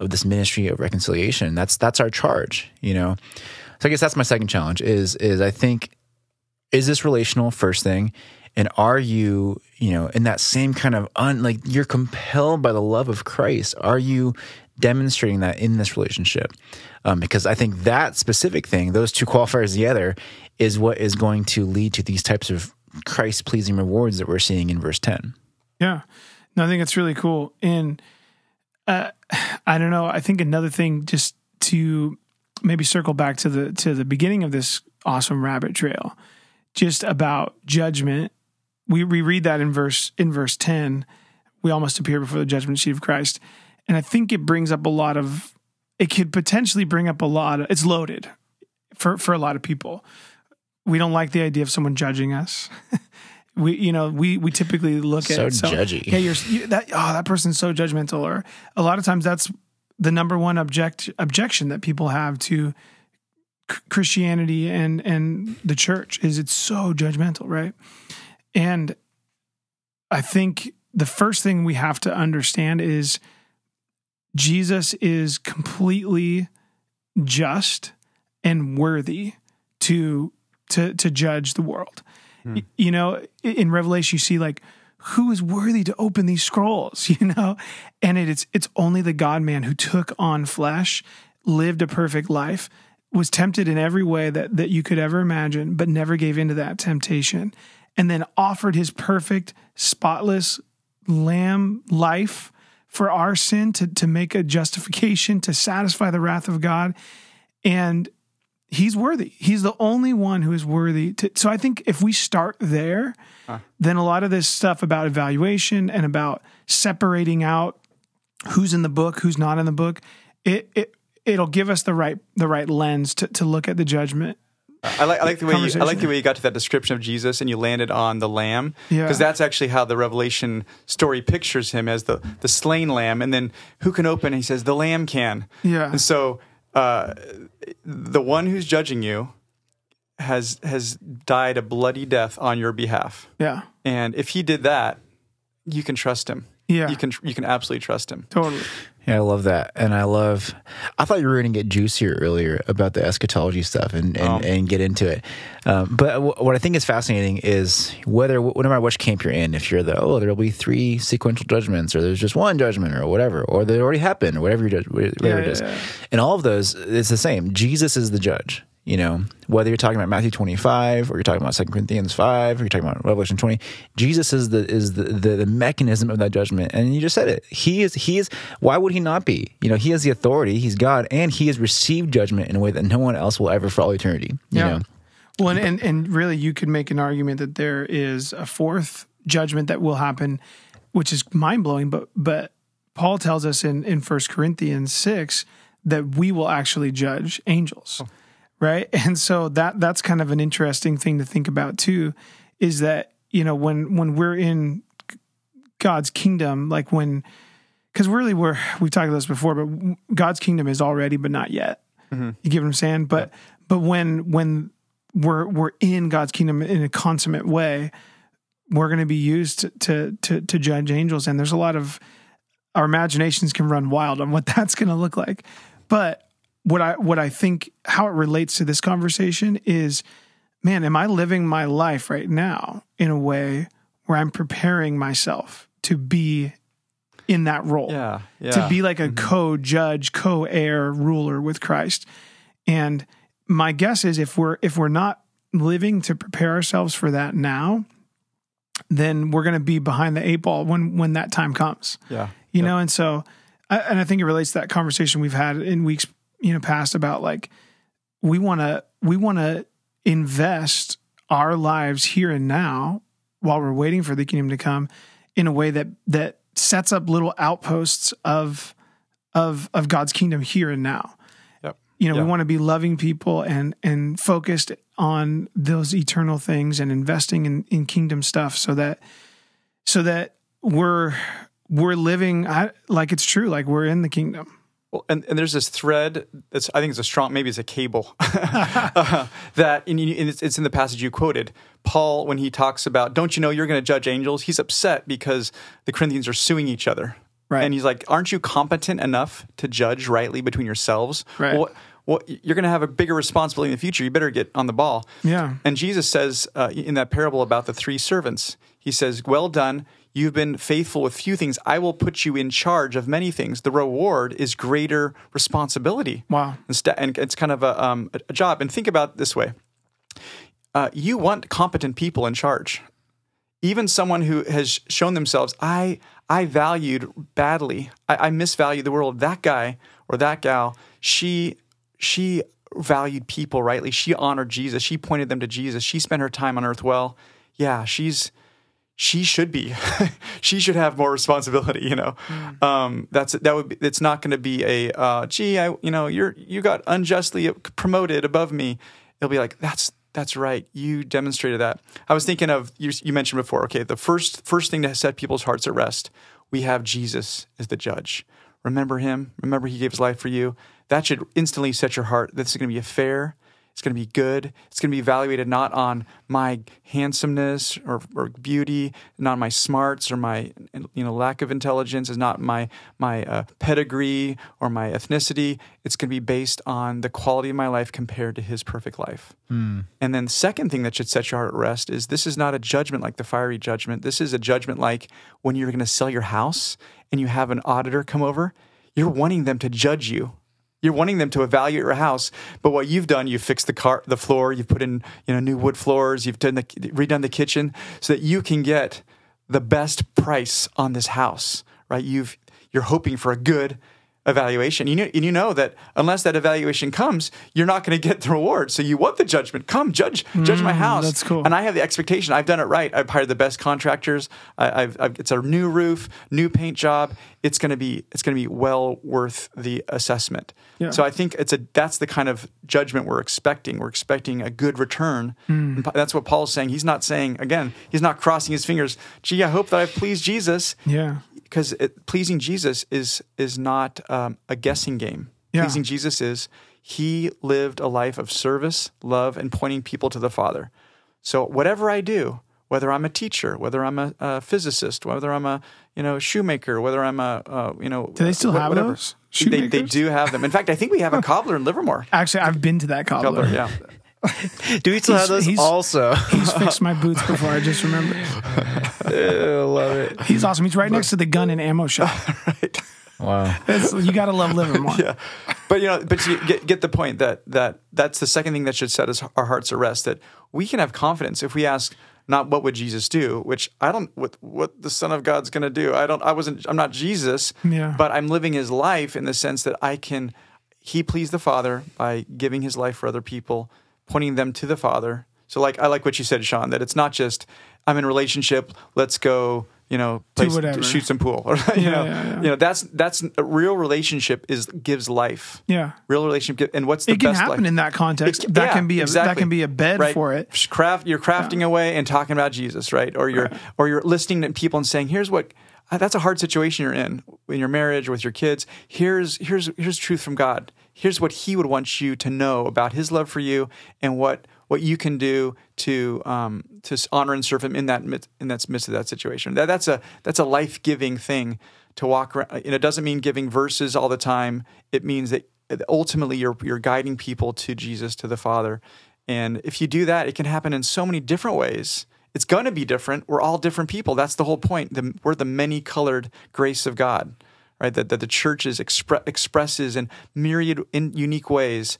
A: of this ministry of reconciliation. That's that's our charge. You know, so I guess that's my second challenge. Is is I think is this relational first thing and are you you know in that same kind of un like you're compelled by the love of christ are you demonstrating that in this relationship um, because i think that specific thing those two qualifiers together is what is going to lead to these types of christ pleasing rewards that we're seeing in verse 10
B: Yeah. No, I think it's really cool. And uh, I don't know. I think another thing, just to maybe circle back to the to the beginning of this awesome rabbit trail, just about judgment. We we read that in verse in verse ten. We almost appear before the judgment seat of Christ, and I think it brings up a lot of. It could potentially bring up a lot. Of, it's loaded for for a lot of people. We don't like the idea of someone judging us. we you know we we typically look
A: So
B: at
A: judgy.
B: Yeah, you're you, that. Oh, that person's so judgmental. Or a lot of times that's the number one object objection that people have to C- Christianity and and the church is it's so judgmental, right? And I think the first thing we have to understand is Jesus is completely just and worthy to to to judge the world. Hmm. Y- You know, in Revelation you see like who is worthy to open these scrolls, you know? And it, it's it's only the God man who took on flesh, lived a perfect life, was tempted in every way that that you could ever imagine, but never gave into that temptation, and then offered his perfect, spotless lamb life for our sin to to make a justification to satisfy the wrath of God. And he's worthy. He's the only one who is worthy to, so i think if we start there then a lot of this stuff about evaluation and about separating out who's in the book who's not in the book it, it it'll give us the right the right lens to, to look at the judgment
C: I like, I like the way you, I like the way you got to that description of Jesus and you landed on the lamb
B: Yeah.
C: because that's actually how the Revelation story pictures him as the the slain lamb and then who can open? He says the lamb can.
B: Yeah.
C: And so uh, the one who's judging you has has died a bloody death on your behalf,
B: yeah
C: and if he did that, you can trust him.
B: Yeah.
C: you can you can absolutely trust him.
B: totally
A: Yeah, I love that, and I love. I thought you were going to get juicier earlier about the eschatology stuff and and, and get into it. Um, but w- what I think is fascinating is whether no matter which camp you're in, if you're the oh there'll be three sequential judgments, or there's just one judgment, or whatever, or they already happened, or whatever you judge, whatever
B: Yeah,
A: it is.
B: yeah, yeah.
A: In all of those, it's the same. Jesus is the judge. You know, whether you're talking about Matthew 25 or you're talking about 2 Corinthians 5 or you're talking about Revelation 20, Jesus is the is the, the, the mechanism of that judgment. And you just said it. He is he is why would he not be? You know, he has the authority, he's God, and he has received judgment in a way that no one else will ever for all eternity. You
B: Yeah.
A: know?
B: Well, and, and and really, you could make an argument that there is a fourth judgment that will happen, which is mind blowing. But but Paul tells us in in First Corinthians six that we will actually judge angels, oh. Right? And so that that's kind of an interesting thing to think about too, is that you know when when we're in God's kingdom, like when because really we're we've talked about this before, but God's kingdom is already, but not yet. Mm-hmm. You get what I'm saying? But but when when we're we're in God's kingdom in a consummate way, we're going to be used to, to to to judge angels, and there's a lot of our imaginations can run wild on what that's going to look like. But what I what I think how it relates to this conversation is, man, am I living my life right now in a way where I'm preparing myself to be in that role?
C: Yeah, yeah.
B: to be like a mm-hmm. co-judge, co-heir, ruler with Christ. And my guess is if we're if we're not living to prepare ourselves for that now, then we're going to be behind the eight ball when when that time comes.
C: yeah.
B: You know, and so I, and I think it relates to that conversation we've had in weeks you know past about like we want to we want to invest our lives here and now while we're waiting for the kingdom to come in a way that that sets up little outposts of of of God's kingdom here and now.
C: Yep.
B: You know,
C: Yeah.
B: we want to be loving people and and focused on those eternal things and investing in in kingdom stuff so that so that we're we're living I, like it's true like we're in the kingdom.
C: Well, and, and there's this thread that's I think it's a strong maybe it's a cable uh, that and you, and it's, it's in the passage you quoted. Paul when he talks about don't you know you're going to judge angels? He's upset because the Corinthians are suing each other.
B: Right.
C: And he's like, aren't you competent enough to judge rightly between yourselves?
B: Right.
C: Well, well, you're going to have a bigger responsibility in the future. You better get on the ball.
B: Yeah.
C: And Jesus says uh, in that parable about the three servants, he says, Well done. You've been faithful with few things. I will put you in charge of many things. The reward is greater responsibility.
B: Wow.
C: And it's kind of a, um, a- job. And think about it this way uh, you want competent people in charge. Even someone who has shown themselves, I, I valued badly, I, I misvalued the world. That guy or that gal, she, she valued people rightly. She honored Jesus. She pointed them to Jesus. She spent her time on earth well. Yeah, she's she should be. she should have more responsibility. You know, um, that's that would. Be, it's not going to be a uh, gee. I you know you're you got unjustly promoted above me. It'll be like that's that's right. You demonstrated that. I was thinking of you. You mentioned before. Okay, the first first thing to set people's hearts at rest. We have Jesus as the judge. Remember him. Remember he gave his life for you. That should instantly set your heart. This is going to be a fair. It's going to be good. It's going to be evaluated not on my handsomeness or, or beauty, not my smarts or my you know lack of intelligence. Is not my my uh, pedigree or my ethnicity. It's going to be based on the quality of my life compared to His perfect life. And then the second thing that should set your heart at rest is this is not a judgment like the fiery judgment. This is a judgment like when you're going to sell your house and you have an auditor come over. You're wanting them to judge you you're wanting them to evaluate your house, but what you've done, you've fixed the car, the floor, you've put in you know new wood floors, you've done the redone the kitchen, so that you can get the best price on this house, right? You've you're hoping for a good evaluation. You know, and you know that unless that evaluation comes, you're not going to get the reward. So you want the judgment. Come judge, judge my mm, house.
B: that's cool.
C: And I have the expectation. I've done it right. I've hired the best contractors. I, I've, I've it's a new roof, new paint job. It's going to be it's going to be well worth the assessment.
B: Yeah.
C: So I think it's a that's the kind of judgment we're expecting. We're expecting a good return. Mm. And that's what Paul's saying. He's not saying again. He's not crossing his fingers. Gee, I hope that I've pleased Jesus
B: Yeah.
C: because pleasing Jesus is is not um, a guessing game.
B: Yeah.
C: Pleasing Jesus is he lived a life of service, love, and pointing people to the Father. So whatever I do, whether I'm a teacher, whether I'm a, a physicist, whether I'm a you know shoemaker, whether I'm a uh, you know
B: Do they still
C: wha-
B: have
C: whatever.
B: those?
C: They, they do have them. In fact, I think we have a cobbler in Livermore.
B: Actually, I've been to that cobbler.
C: Cobbler, yeah.
A: Do we still
B: He's-
A: have those
B: he's-
A: also?
B: He's fixed my boots before. I just remember.
A: I love it.
B: He's awesome. He's right next to the gun and ammo shop.
A: Wow.
B: It's, you got to love Livermore.
C: yeah, but you know, but you get get the point that that that's the second thing that should set us our hearts at rest. That we can have confidence if we ask not what would Jesus do, which I don't what what the Son of God's going to do. I don't. I wasn't. I'm not Jesus.
B: Yeah.
C: But I'm living His life in the sense that I can. He pleased the Father by giving His life for other people, pointing them to the Father. So like I like what you said, Sean, that it's not just I'm in relationship. Let's go. You know, play, s-
B: whatever.
C: shoot some pool. Or, you
B: Yeah,
C: know,
B: yeah, yeah.
C: you know that's that's a real relationship is gives life
B: Yeah.
C: real relationship and what's the
B: It can happen
C: life?
B: in that context.
C: It
B: that can be a that can be a bed
C: Right.
B: for it.
C: craft you're crafting away and talking about jesus right or you're or you're listening to people and saying here's what uh, that's a hard situation you're in in your marriage with your kids here's here's here's truth from god here's what he would want you to know about his love for you and what what you can do to um, to honor and serve him in that in that midst of that situation. That, that's a that's a life giving thing to walk around. And it doesn't mean giving verses all the time. It means that ultimately you're you're guiding people to Jesus, to the Father. And if you do that, it can happen in so many different ways. It's going to be different. We're all different people. That's the whole point. The, we're the many colored grace of God, right? That, that the church expre- expresses in myriad, in unique ways,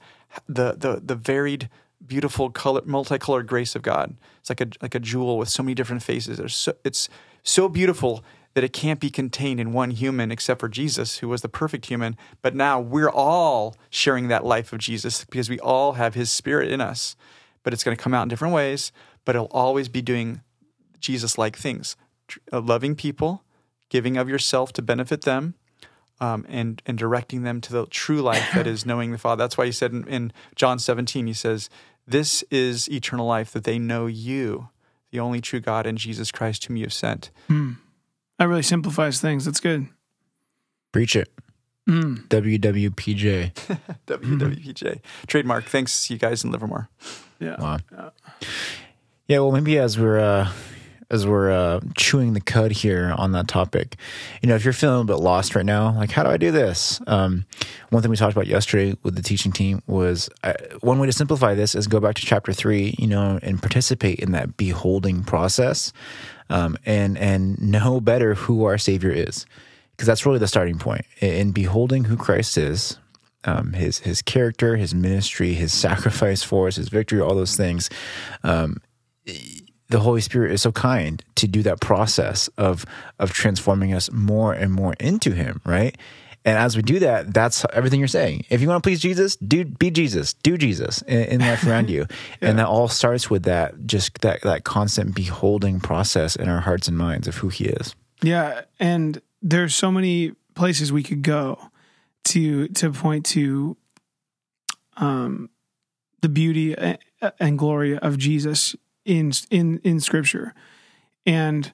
C: the the the varied, beautiful color, multicolored grace of God. It's like a like a jewel with so many different faces. There's so, it's so beautiful that it can't be contained in one human except for Jesus, who was the perfect human. But now we're all sharing that life of Jesus because we all have his spirit in us. But it's going to come out in different ways, but it'll always be doing Jesus like things uh, loving people, giving of yourself to benefit them. Um, and and directing them to the true life that is knowing the Father. That's why he said in, in John 17, he says, "This is eternal life, that they know you, the only true God, and Jesus Christ, whom you have sent."
B: That really simplifies things. That's good.
A: Preach it.
B: Mm.
A: WWPJ.
C: WWPJ trademark. Thanks, you guys in Livermore.
B: Yeah.
A: Wow. Yeah, well, maybe as we're uh, as we're uh, chewing the cud here on that topic, you know, if you're feeling a bit lost right now, like how do I do this? Um, one thing we talked about yesterday with the teaching team was uh, one way to simplify this is go back to chapter three, you know, and participate in that beholding process, um, and and know better who our Savior is, because that's really the starting point in beholding who Christ is. Um, his his character, his ministry, his sacrifice for us, his victory, all those things. The Holy Spirit is so kind to do that process of of transforming us more and more into Him, right? And as we do that, that's everything you're saying. If you want to please Jesus, do be Jesus, do Jesus in, in life around you, and that all starts with that just that that constant beholding process in our hearts and minds of who He is.
B: Yeah, and there's so many places we could go to to point to um the beauty and glory of Jesus in in in scripture. And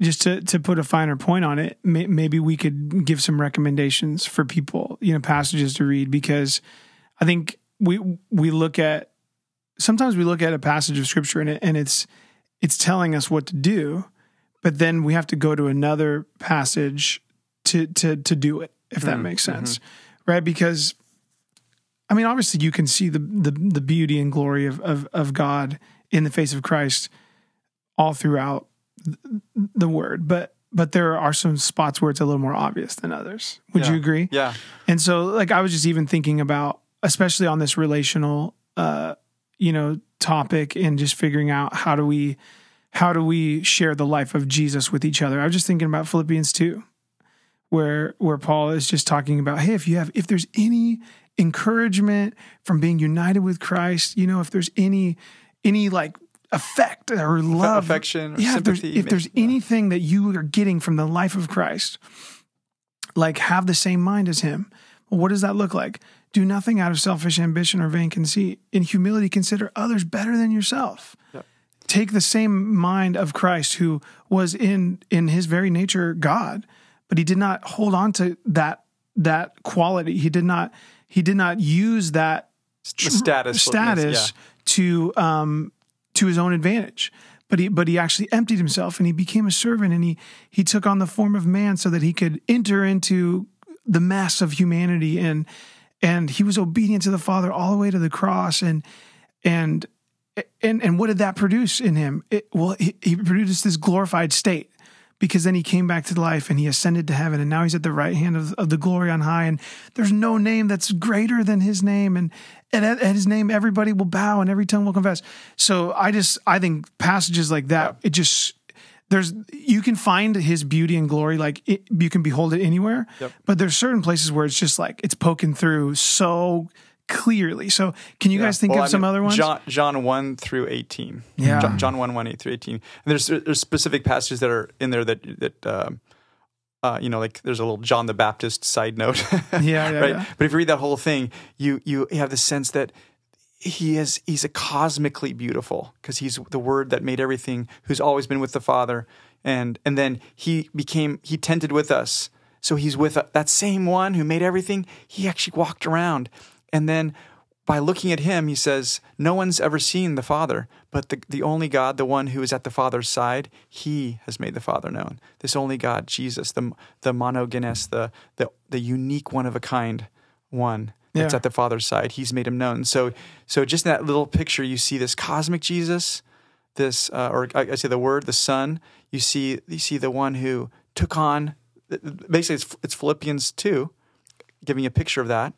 B: just to to put a finer point on it, may, maybe we could give some recommendations for people, you know, passages to read because I think we we look at sometimes we look at a passage of scripture and it, and it's it's telling us what to do, but then we have to go to another passage to to to do it if that mm-hmm. makes mm-hmm. sense right? Because i mean obviously you can see the the, the beauty and glory of, of of god in the face of christ all throughout the word but but there are some spots where it's a little more obvious than others would you agree
C: Yeah.
B: and so like I was just even thinking about especially on this relational uh you know topic and just figuring out how do we how do we share the life of Jesus with each other. I was just thinking about Philippians 2 where where Paul is just talking about hey if you have if there's any encouragement from being united with Christ, you know if there's any any like effect or love
C: affection or
B: yeah if there's
C: sympathy,
B: if there's
C: maybe.
B: anything that you are getting from the life of Christ like have the same mind as him. Well, what does that look like? Do nothing out of selfish ambition or vain conceit. In humility, consider others better than yourself.
C: Yep.
B: Take the same mind of Christ, who was in in his very nature God, but he did not hold on to that that quality. He did not he did not use that
C: The status.
B: status to um to his own advantage. But he but he actually emptied himself and he became a servant and he he took on the form of man so that he could enter into the mass of humanity and and he was obedient to the father all the way to the cross and and and and what did that produce in him? It, well he, he produced this glorified state because then he came back to life and he ascended to heaven and now he's at the right hand of, of the glory on high and there's no name that's greater than his name and, and at, his name everybody will bow and every tongue will confess so i just i think passages like that it just there's you can find his beauty and glory like it, you can behold it anywhere
C: Yep.
B: but there's certain places where it's just like it's poking through so clearly so can you
C: Yeah.
B: guys think
C: Well,
B: of
C: I
B: some
C: mean,
B: other ones
C: John, John 1 through 18.
B: Yeah.
C: John, John 1, 1, 8 through 18. And there's, there's specific passages that are in there that, that um, uh, you know, like there's a little John the Baptist side note.
B: Yeah, yeah,
C: right?
B: yeah.
C: But if you read that whole thing, you, you have the sense that he is he's a cosmically beautiful because he's the word that made everything who's always been with the father and and then he became he tented with us so he's with uh, that same one who made everything he actually walked around and then by looking at him he says no one's ever seen the father but the, the only god the one who is at the father's side he has made the father known. This only god jesus the the monogenes the the, the unique one of a kind one that's
B: Yeah.
C: at the father's side. He's made him known. So so just in that little picture you see this cosmic jesus this uh, or I, I say the word the son. You see you see the one who took on basically it's, it's philippians 2 giving a picture of that.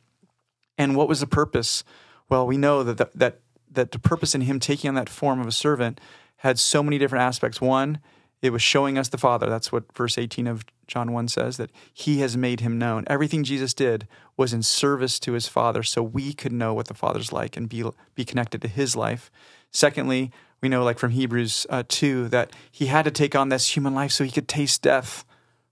C: And what was the purpose well we know that the, that that the purpose in him taking on that form of a servant had so many different aspects one It was showing us the Father. That's what verse 18 of John 1 says that he has made him known. Everything Jesus did was in service to his Father so we could know what the Father's like and be be connected to his life. Secondly, we know like from Hebrews uh, 2 that he had to take on this human life so he could taste death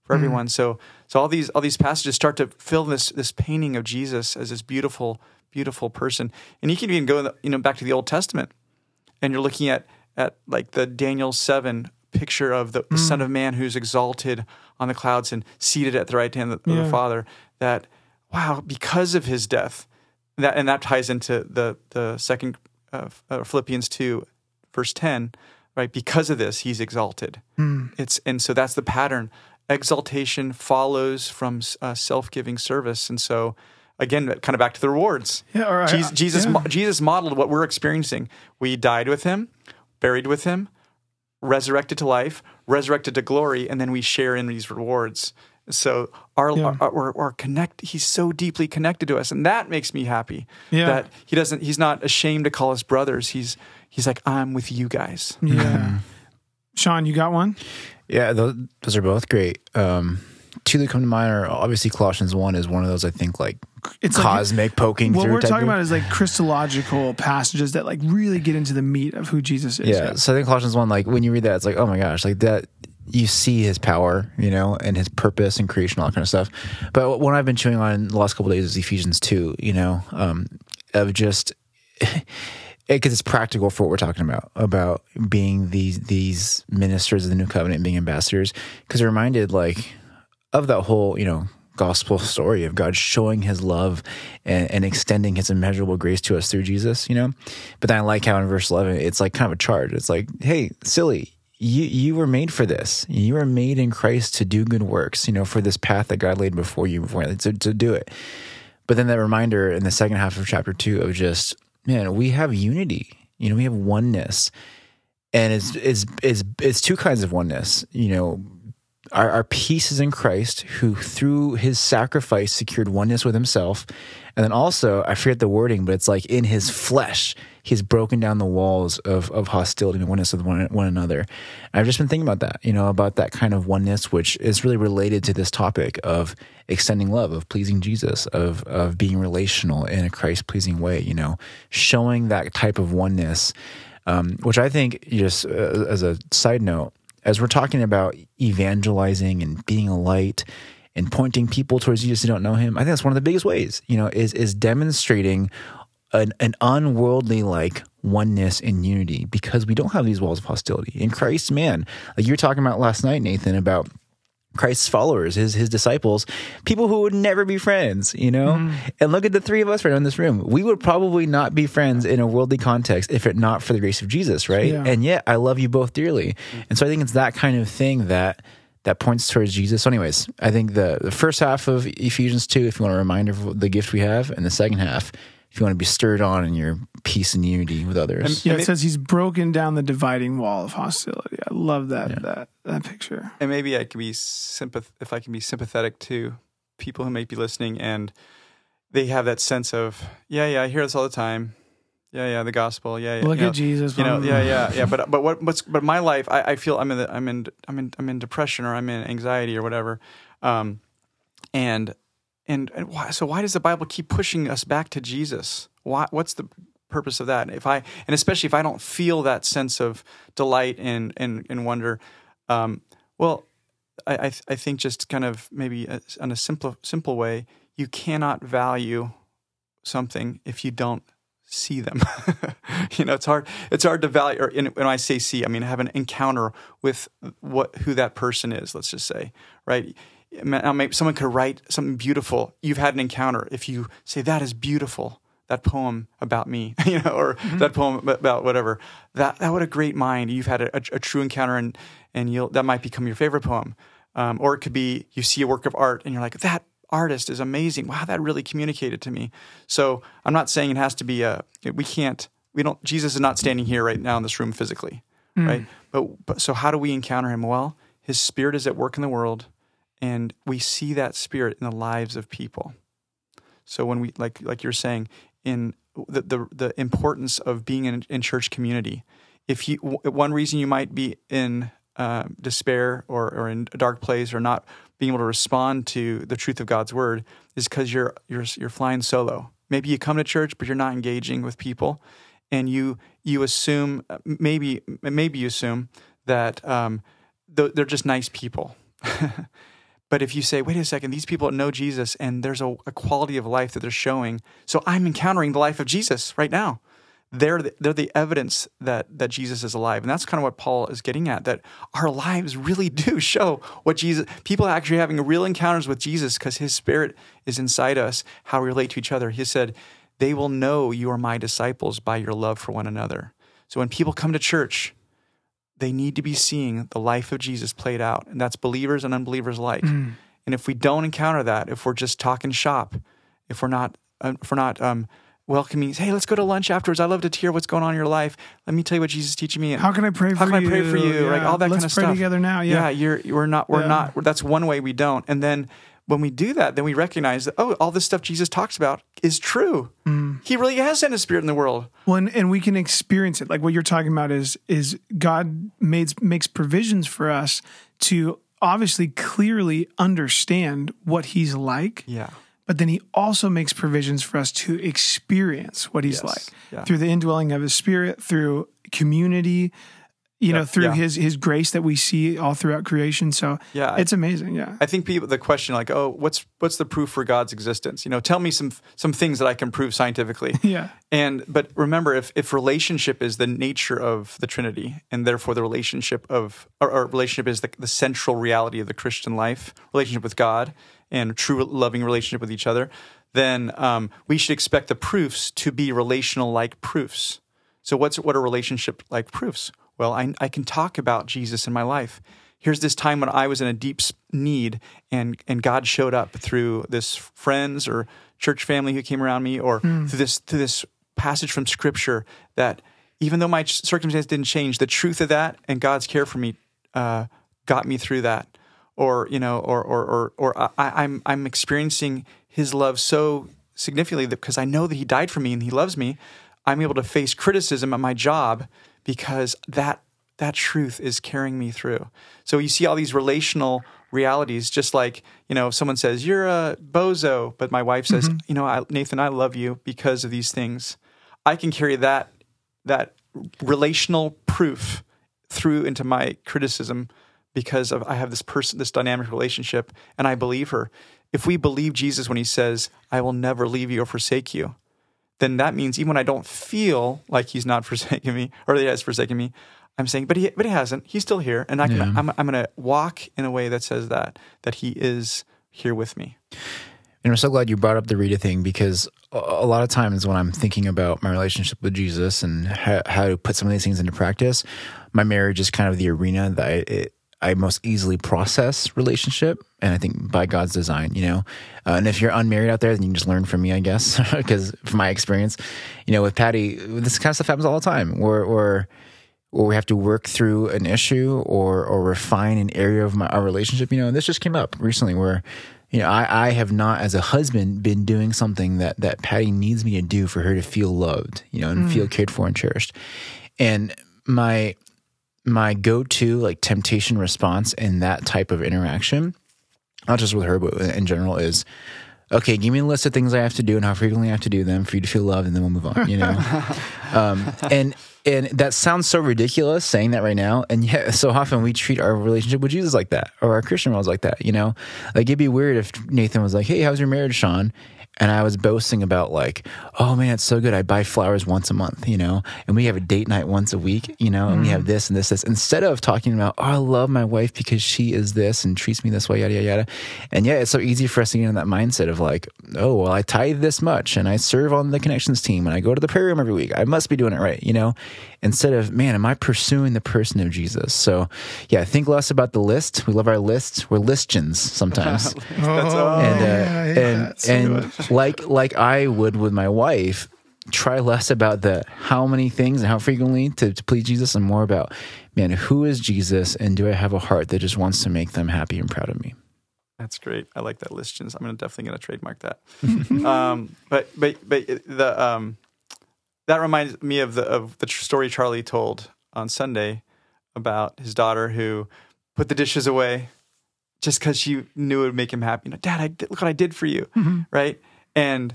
C: for everyone. So so all these all these passages start to fill this this painting of Jesus as this beautiful beautiful person. And you can even go you know back to the Old Testament and you're looking at at like the Daniel 7 picture of the, the Son of Man who's exalted on the clouds and seated at the right hand of the,
B: Yeah.
C: the Father. That wow, because of his death, that and that ties into the the second uh, uh, Philippians two, verse ten, right? Because of this, he's exalted. It's and so that's the pattern. Exaltation follows from uh, self-giving service, and so again, kind of back to the rewards.
B: Yeah, or I-
C: Jesus, Jesus,
B: yeah.
C: mo- Jesus modeled what we're experiencing. We died with him, buried with him, resurrected to life, resurrected to glory, and then we share in these rewards. So our,
B: Yeah.
C: our, our, our connect, he's so deeply connected to us, and that makes me happy.
B: Yeah.
C: That he doesn't, he's not ashamed to call us brothers. He's he's like, I'm with you guys.
B: Yeah. Sean, you got one?
A: Yeah, those, those are both great. Um, two that come to mind are obviously Colossians one is one of those I think like
B: It's like-
A: cosmic poking
B: What we're talking
A: of-
B: about is like Christological passages that like really get into the meat of who Jesus is.
A: yeah. So I think Colossians one, like when you read that, it's like, oh my gosh, like that. You see his power, you know, and his purpose and creation, all that kind of stuff. But what I've been chewing on the last couple of days is Ephesians two, you know, um, of just because it's practical for what we're talking about about being these these ministers of the new covenant and being ambassadors. Because it reminded like of that whole, you know, gospel story of God showing his love and, and extending his immeasurable grace to us through Jesus, you know? But then I like how in verse 11, it's like kind of a charge. It's like, hey, silly, you, you were made for this. You were made in Christ to do good works, you know, for this path that God laid before you, before to, to do it. But then that reminder in the second half of chapter two of just, man, we have unity, you know, we have oneness. And it's, it's, it's, it's two kinds of oneness, you know, our, our peace is in Christ, who through his sacrifice secured oneness with himself. And then also, I forget the wording, but it's like in his flesh, he's broken down the walls of, of hostility and oneness with one, one another. And I've just been thinking about that, you know, about that kind of oneness, which is really related to this topic of extending love, of pleasing Jesus, of, of being relational in a Christ pleasing way, you know, showing that type of oneness, um, which I think, just uh, as a side note, as we're talking about evangelizing and being a light and pointing people towards Jesus who don't know him, I think that's one of the biggest ways, you know, is is demonstrating an, an unworldly like oneness and unity because we don't have these walls of hostility. In Christ, man, like you were talking about last night, Nathan, about Christ's followers, his his disciples, people who would never be friends, you know. Mm-hmm. And look at the three of us right now in this room. We would probably not be friends in a worldly context if it not for the grace of Jesus, right?
B: Yeah.
A: And yet, I love you both dearly. Mm-hmm. And so I think it's that kind of thing that that points towards Jesus. So, anyways, I think the the first half of Ephesians two, if you want a reminder of the gift we have, and the second half, if you want to be stirred on in your peace and unity with others.
B: Yeah,
C: And
B: it
C: it-
B: says he's broken down the dividing wall of hostility. I love that that that picture.
C: and maybe I can be sympath- if I can be sympathetic to people who may be listening and they have that sense of yeah yeah I hear this all the time yeah yeah the gospel yeah yeah
B: Look
C: you
B: at
C: know,
B: Jesus.
C: you know yeah yeah yeah but but what what's but my life I, I feel I'm in the, I'm in I'm in I'm in depression or I'm in anxiety or whatever um and and and why so why does the Bible keep pushing us back to Jesus why what's the purpose of that if I and especially if I don't feel that sense of delight and and, and wonder um well I, I, th- I think just kind of maybe a, a simple simple way, you cannot value something if you don't see them. you know, it's hard. It's hard to value. Or in, when I say see, I mean have an encounter with what who that person is. Let's just say, right? Now, maybe someone could write something beautiful. You've had an encounter. If you say that is beautiful, that poem about me, you know, or that poem about whatever. That that what a great mind. You've had a, a, a true encounter, and and you'll that might become your favorite poem. Um, or it could be you see a work of art and you're like that artist is amazing. Wow, that really communicated to me. So I'm not saying it has to be a. We can't. We don't. Jesus is not standing here right now in this room physically, right? But but so how do we encounter him? Well, his spirit is at work in the world, and we see that spirit in the lives of people. So when we like like you're saying in the the, the importance of being in, in church community, if you one reason you might be in uh, despair or, or in a dark place or not being able to respond to the truth of God's word is because you're you're you're flying solo. Maybe you come to church, but you're not engaging with people, and you you assume maybe maybe you assume that um, they're just nice people. but if you say, wait a second, these people know Jesus and there's a, a, quality of life that they're showing, so I'm encountering the life of Jesus right now they're the, they're the evidence that that Jesus is alive, and that's kind of what Paul is getting at. That our lives really do show what Jesus. People are actually having real encounters with Jesus because His Spirit is inside us. How we relate to each other. He said, "They will know you are my disciples by your love for one another." So when people come to church, they need to be seeing the life of Jesus played out, and that's believers and unbelievers alike. Mm. And if we don't encounter that, if we're just talking shop, if we're not, uh, if we're not um, welcoming. Hey, let's go to lunch afterwards. I love to hear what's going on in your life. Let me tell you what Jesus is teaching me.
B: And how can I pray for you?
C: How can I pray for you? Yeah. Like all that
B: let's
C: kind of
B: pray
C: stuff.
B: together now. Yeah.
C: Yeah. You're, we're not, we're yeah. not, that's one way we don't. And then when we do that, then we recognize that, oh, all this stuff Jesus talks about is true. Mm. He really has sent his spirit in the world.
B: Well, and, and, we can experience it. Like what you're talking about is, is God makes, makes provisions for us to obviously clearly understand what he's like.
C: Yeah
B: but then he also makes provisions for us to experience what he's yes. like yeah. through the indwelling of his spirit, through community, you know, through yeah. his his grace that we see all throughout creation. So yeah, it's amazing. Yeah,
C: I think people the question like, oh, what's what's the proof for God's existence? You know, tell me some some things that I can prove scientifically.
B: yeah,
C: and but remember, if if relationship is the nature of the Trinity, and therefore the relationship of or, or relationship is the, the central reality of the Christian life, relationship with God, and true loving relationship with each other, then um, we should expect the proofs to be relational like proofs. So, what's what are relationship like proofs? Well, I, I can talk about Jesus in my life. Here's this time when I was in a deep need, and and God showed up through this friends or church family who came around me, or mm. through this through this passage from Scripture that even though my circumstance didn't change, the truth of that and God's care for me uh, got me through that or you know, or or or, or I, I'm I'm experiencing His love so significantly that because I know that He died for me and He loves me, I'm able to face criticism at my job because that that truth is carrying me through. So you see all these relational realities, just like you know, if someone says you're a bozo, but my wife says, mm-hmm. you know, I, Nathan, I love you because of these things. I can carry that that relational proof through into my criticism because of I have this person, this dynamic relationship, and I believe her. If we believe Jesus when he says, I will never leave you or forsake you, then that means even when I don't feel like he's not forsaking me or that he has forsaken me, I'm saying, but he, but he hasn't. He's still here, and I can, yeah. I'm, I'm going to walk in a way that says that that he is here with me.
A: And I'm so glad you brought up the Rita thing because a lot of times when I'm thinking about my relationship with Jesus and how, how to put some of these things into practice, my marriage is kind of the arena that I, it, I most easily process relationship, and I think by God's design, you know. Uh, and if you're unmarried out there, then you can just learn from me, I guess, because from my experience, you know, with Patty, this kind of stuff happens all the time, where or or we have to work through an issue or or refine an area of my our relationship, you know. And this just came up recently, where you know I, I have not, as a husband, been doing something that that Patty needs me to do for her to feel loved, you know, and mm. feel cared for and cherished, and my my go-to like temptation response in that type of interaction, not just with her, but in general, is okay. Give me a list of things I have to do and how frequently I have to do them for you to feel loved, and then we'll move on. You know, um, and and that sounds so ridiculous saying that right now, and yet so often we treat our relationship with Jesus like that, or our Christian roles like that. You know, like it'd be weird if Nathan was like, "Hey, how's your marriage, Sean?" And I was boasting about like, oh man, it's so good. I buy flowers once a month, you know, and we have a date night once a week, you know, and mm. we have mm. this and this, this. Instead of talking about, oh, I love my wife because she is this and treats me this way, yada yada yada. And yeah, it's so easy for us to get in that mindset of like, oh, well, I tithe this much and I serve on the connections team and I go to the prayer room every week. I must be doing it right, you know. Instead of, man, am I pursuing the person of Jesus? So yeah, think less about the list. We love our lists. We're listgens sometimes.
B: oh, and uh, yeah, yeah,
A: and and like like I would with my wife, try less about the how many things and how frequently to, to please Jesus and more about, man, who is Jesus and do I have a heart that just wants to make them happy and proud of me?
C: That's great. I like that list, I'm gonna definitely gonna trademark that. um, but but but the um, that reminds me of the of the story Charlie told on Sunday about his daughter who put the dishes away just because she knew it would make him happy. You know, Dad, I did, look what I did for you, right? And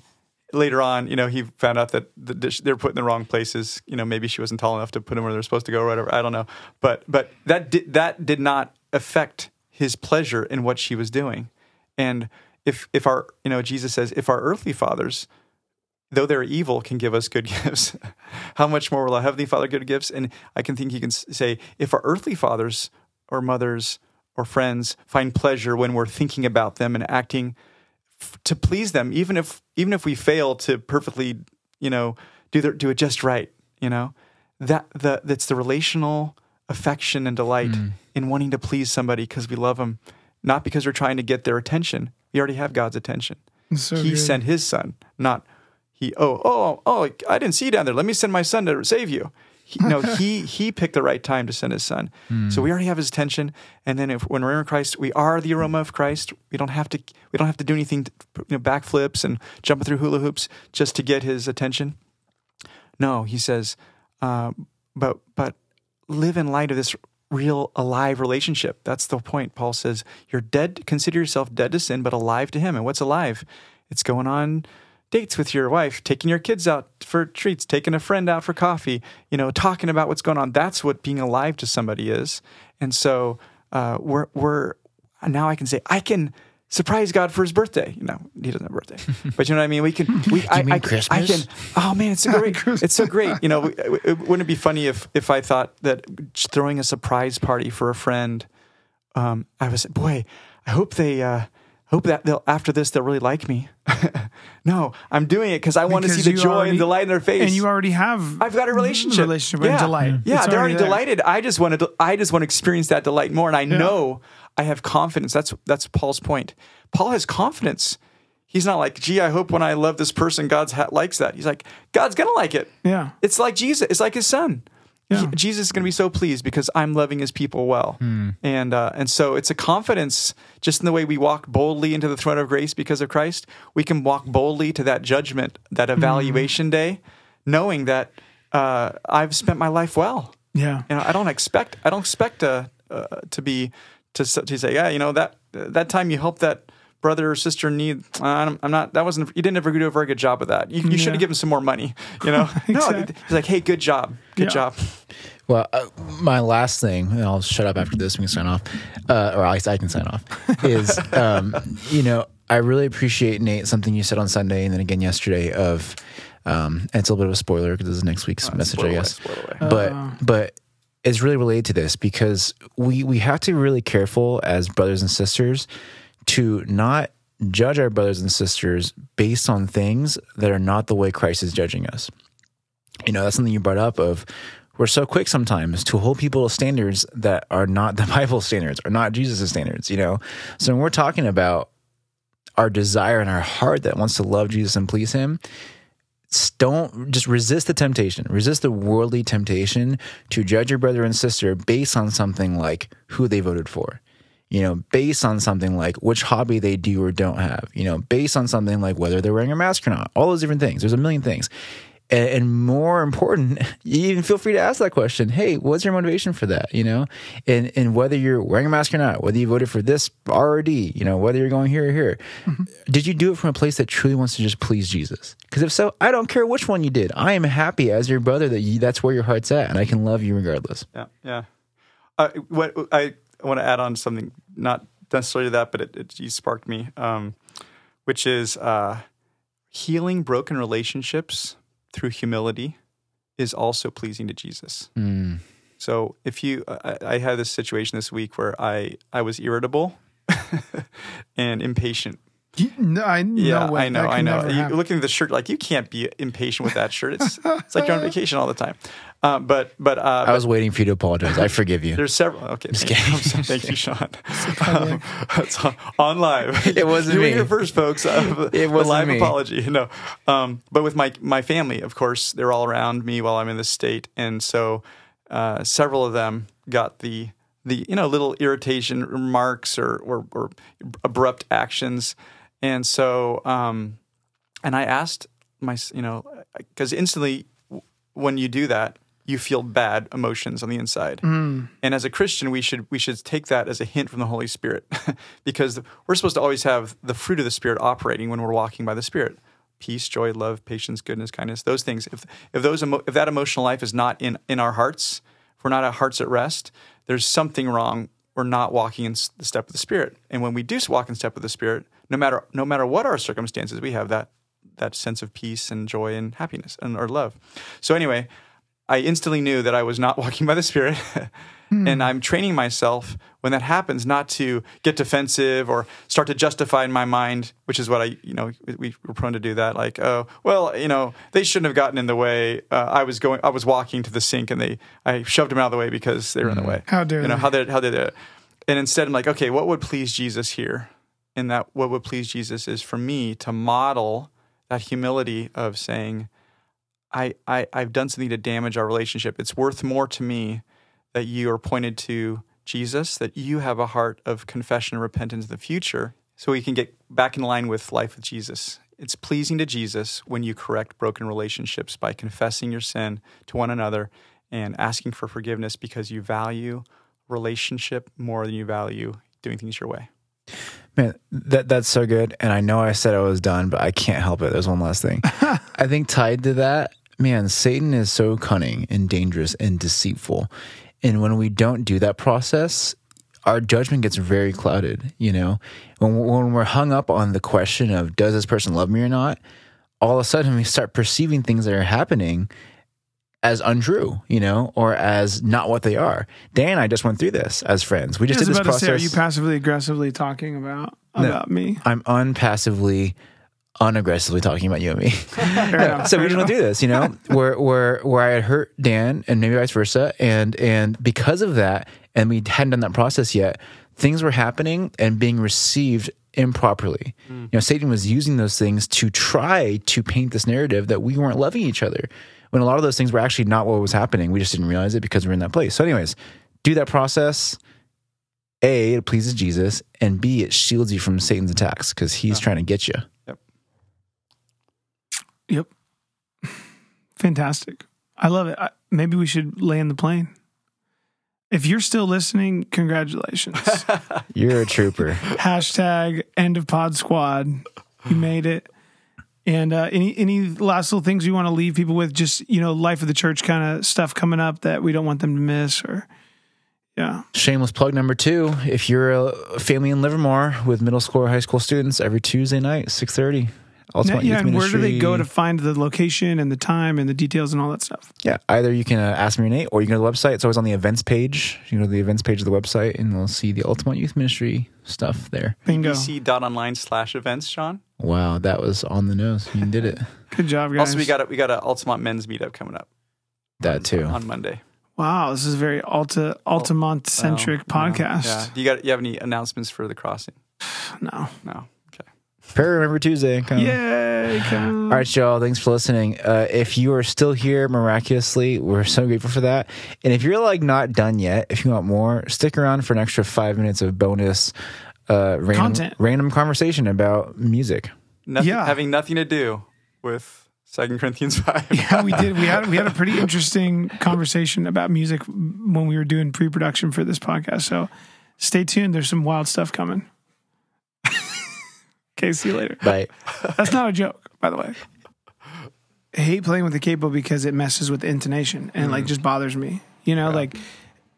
C: later on, you know, he found out that the they were put in the wrong places. You know, maybe she wasn't tall enough to put them where they're supposed to go or whatever. I don't know, but but that did, that did not affect his pleasure in what she was doing. And if if our you know Jesus says if our earthly fathers though they're evil can give us good gifts how much more will our heavenly father give gifts and i can think he can say if our earthly fathers or mothers or friends find pleasure when we're thinking about them and acting f- to please them even if even if we fail to perfectly you know do the, do it just right you know that the that's the relational affection and delight mm. in wanting to please somebody because we love them not because we're trying to get their attention we already have god's attention
B: So
C: he
B: good.
C: sent his son, not he. Oh, oh, oh! I didn't see you down there. Let me send my son to save you. He, no, he he picked the right time to send his son. So we already have his attention. And then if when we're in Christ, we are the aroma of Christ. We don't have to we don't have to do anything, to, you know, backflips and jumping through hula hoops just to get his attention. No, he says, uh, but but live in light of this real alive relationship. That's the point. Paul says you're dead. Consider yourself dead to sin, but alive to Him. And what's alive? It's going on dates with your wife, taking your kids out for treats, taking a friend out for coffee. You know, talking about what's going on. That's what being alive to somebody is. And so uh, we're we're now I can say I can. Surprise God for his birthday. You know, he doesn't have a birthday, but you know what I mean. We can. We, I,
A: mean
C: I, I
A: Christmas?
C: can. Oh man, it's so great. it's so great. You know, it, it- wouldn't it be funny if if I thought that throwing a surprise party for a friend, um, I was boy, I hope they uh, hope that they'll after this they'll really like me. no, I'm doing it because I want to see the joy
B: already-
C: and delight in their face.
B: and you already have
C: I've got a relationship,
B: relationship and delight.
C: Yeah,
B: It's
C: they're already
B: there.
C: delighted. I just want to. I just want to experience that delight more, and I know I have confidence. That's that's Paul's point. Paul has confidence. He's not like, gee, I hope when I love this person, God's ha- likes that. He's like, God's gonna like it.
B: Yeah.
C: It's like Jesus. It's like his son.
B: Yeah.
C: He- Jesus is going to be so pleased because I'm loving his people well, and uh, and so it's a confidence just in the way we walk boldly into the throne of grace because of Christ. We can walk boldly to that judgment, that evaluation day, knowing that uh, I've spent my life well.
B: Yeah.
C: You know, I don't expect I don't expect to uh, to be to to say, yeah, you know that that time you helped that brother or sister in need. I'm, I'm not. That wasn't. You didn't ever do a very good job of that. You, you should have given some more money. You know. No, he's like, hey, good job, good
B: Yeah.
C: job.
A: Well, uh, my last thing, and I'll shut up after this. We can sign off, uh, or at least I can sign off. Is um, you know, I really appreciate Nate something you said on Sunday and then again yesterday. Of um, and it's a little bit of a spoiler because this is next week's message, I guess.
C: spoil away.
A: But but it's really related to this because we we have to be really careful as brothers and sisters to not judge our brothers and sisters based on things that are not the way Christ is judging us. You know that's something you brought up of we're so quick sometimes to hold people to standards that are not the bible standards or not jesus' standards you know? So when we're talking about our desire in our heart that wants to love jesus and please him don't just resist the temptation. Resist the worldly temptation to judge your brother and sister based on something like who they voted for you know based on something like which hobby they do or don't have you know based on something like whether they're wearing a mask or not all those different things there's a million things and, and more important, you even feel free to ask that question. Hey, what's your motivation for that? You know, and and whether you're wearing a mask or not, whether you voted for this R or D, you know, whether you're going here or here, did you do it from a place that truly wants to just please Jesus? Because if so, I don't care which one you did. I am happy as your brother that you, that's where your heart's at, and I can love you regardless.
C: Yeah, yeah. Uh, what I want to add on something, not necessarily that, but it, it you sparked me, um, which is uh, healing broken relationships through humility is also pleasing to Jesus.
A: Mm.
C: So if you, I, I had this situation this week where I I was irritable and impatient.
B: You- no, I no
C: Yeah. I know, I know. You looking at the shirt like you can't be impatient with that shirt. It's it's like you're on vacation all the time. Uh, but but uh,
A: I was waiting for you to apologize. I forgive you.
C: there's several. Okay, thank,
A: kidding.
C: Thank you, Sean. Um, it's on, on live.
A: It wasn't
C: you
A: me.
C: were here first, folks. Uh,
A: It wasn't
C: live
A: me.
C: apology. No, um, but with my my family, of course, they're all around me while I'm in this state, and so uh, several of them got the the you know little irritation remarks or or, or abrupt actions, and so um, and I asked my you know because instantly when you do that you feel bad emotions on the inside. Mm. And as a Christian, we should we should take that as a hint from the Holy Spirit, because we're supposed to always have the fruit of the Spirit operating when we're walking by the Spirit: peace, joy, love, patience, goodness, kindness. Those things. If if those emo- if that emotional life is not in in our hearts, if we're not at hearts at rest, there's something wrong. We're not walking in the step of the Spirit. And when we do walk in step with the Spirit, no matter no matter what our circumstances, we have that that sense of peace and joy and happiness and or love. So anyway, I instantly knew that I was not walking by the Spirit. And I'm training myself when that happens not to get defensive or start to justify in my mind, which is what I, you know, we were prone to do that. Like, oh, well, you know, they shouldn't have gotten in the way. Uh, I was going, I was walking to the sink, and they, I shoved them out of the way because they were in the way.
B: How dare
C: you know
B: they.
C: how did how did it? And instead, I'm like, okay, what would please Jesus here? And that what would please Jesus is for me to model that humility of saying, I, I I've done something to damage our relationship. It's worth more to me that you are pointed to Jesus, that you have a heart of confession and repentance in the future, so we can get back in line with life with Jesus. It's pleasing to Jesus when you correct broken relationships by confessing your sin to one another and asking for forgiveness because you value relationship more than you value doing things your way.
A: Man, that that's so good. And I know I said I was done, but I can't help it. There's one last thing. I think tied to that, man, Satan is so cunning and dangerous and deceitful. And when we don't do that process, our judgment gets very clouded. You know, when when we're hung up on the question of does this person love me or not, all of a sudden we start perceiving things that are happening as untrue, you know, or as not what they are. Dan and I just went through this as friends. We just did this
B: to say, are you passively aggressively talking about about me?
A: I'm unpassively, unaggressively talking about you and me. So we just went through this, you know, where where where I had hurt Dan and maybe vice versa, and and because of that, and we hadn't done that process yet, things were happening and being received improperly. Hmm. You know, Satan was using those things to try to paint this narrative that we weren't loving each other. When a lot of those things were actually not what was happening. We just didn't realize it because we are in that place. So, anyways, do that process. A, it pleases Jesus, and B, it shields you from Satan's attacks because he's trying to get you.
B: Yep. Yep. Fantastic. I love it. I, maybe we should land the plane. If you're still listening, congratulations.
A: You're a trooper.
B: Hashtag end of pod squad. You made it. And uh, any any last little things you want to leave people with? Just you know, life of the church kind of stuff coming up that we don't want them to miss. Or yeah,
A: Shameless plug number two. If you're a family in Livermore with middle school or high school students, every Tuesday night, six thirty. Ultimate
B: yeah.
A: Youth
B: And where do they go to find the location and the time and the details and all that stuff?
A: Yeah, either you can uh, ask me or Nate, or you can go to the website. It's always on the events page. You go to the events page of the website, and you'll see the Ultimate Youth Ministry stuff there.
B: Bingo.
C: vbc.online slash events, Sean.
A: Wow, that was on the nose. You did it.
B: Good job, guys.
C: Also, we got a, we got an Altamont men's meetup coming up
A: That too.
C: on Monday.
B: wow. This is a very Alta Altamont centric
C: Oh, no.
B: podcast.
C: Yeah. Do you got you have any announcements for the crossing?
B: No.
C: No. Okay.
A: Prayer Remember Tuesday. Come.
B: Yay! Come.
A: All right, y'all. Thanks for listening. Uh, if you are still here miraculously, we're so grateful for that. And if you're like not done yet, if you want more, stick around for an extra five minutes of bonus uh, random,
B: Content.
A: random conversation about music.
C: Nothing,
B: Yeah.
C: Having nothing to do with Second Corinthians five.
B: Yeah, we did. We had we had a pretty interesting conversation about music when we were doing pre-production for this podcast. So stay tuned. There's some wild stuff coming. okay, see you later.
A: Bye.
B: That's not a joke, by the way. I hate playing with the capo because it messes with intonation and like just bothers me. You know, like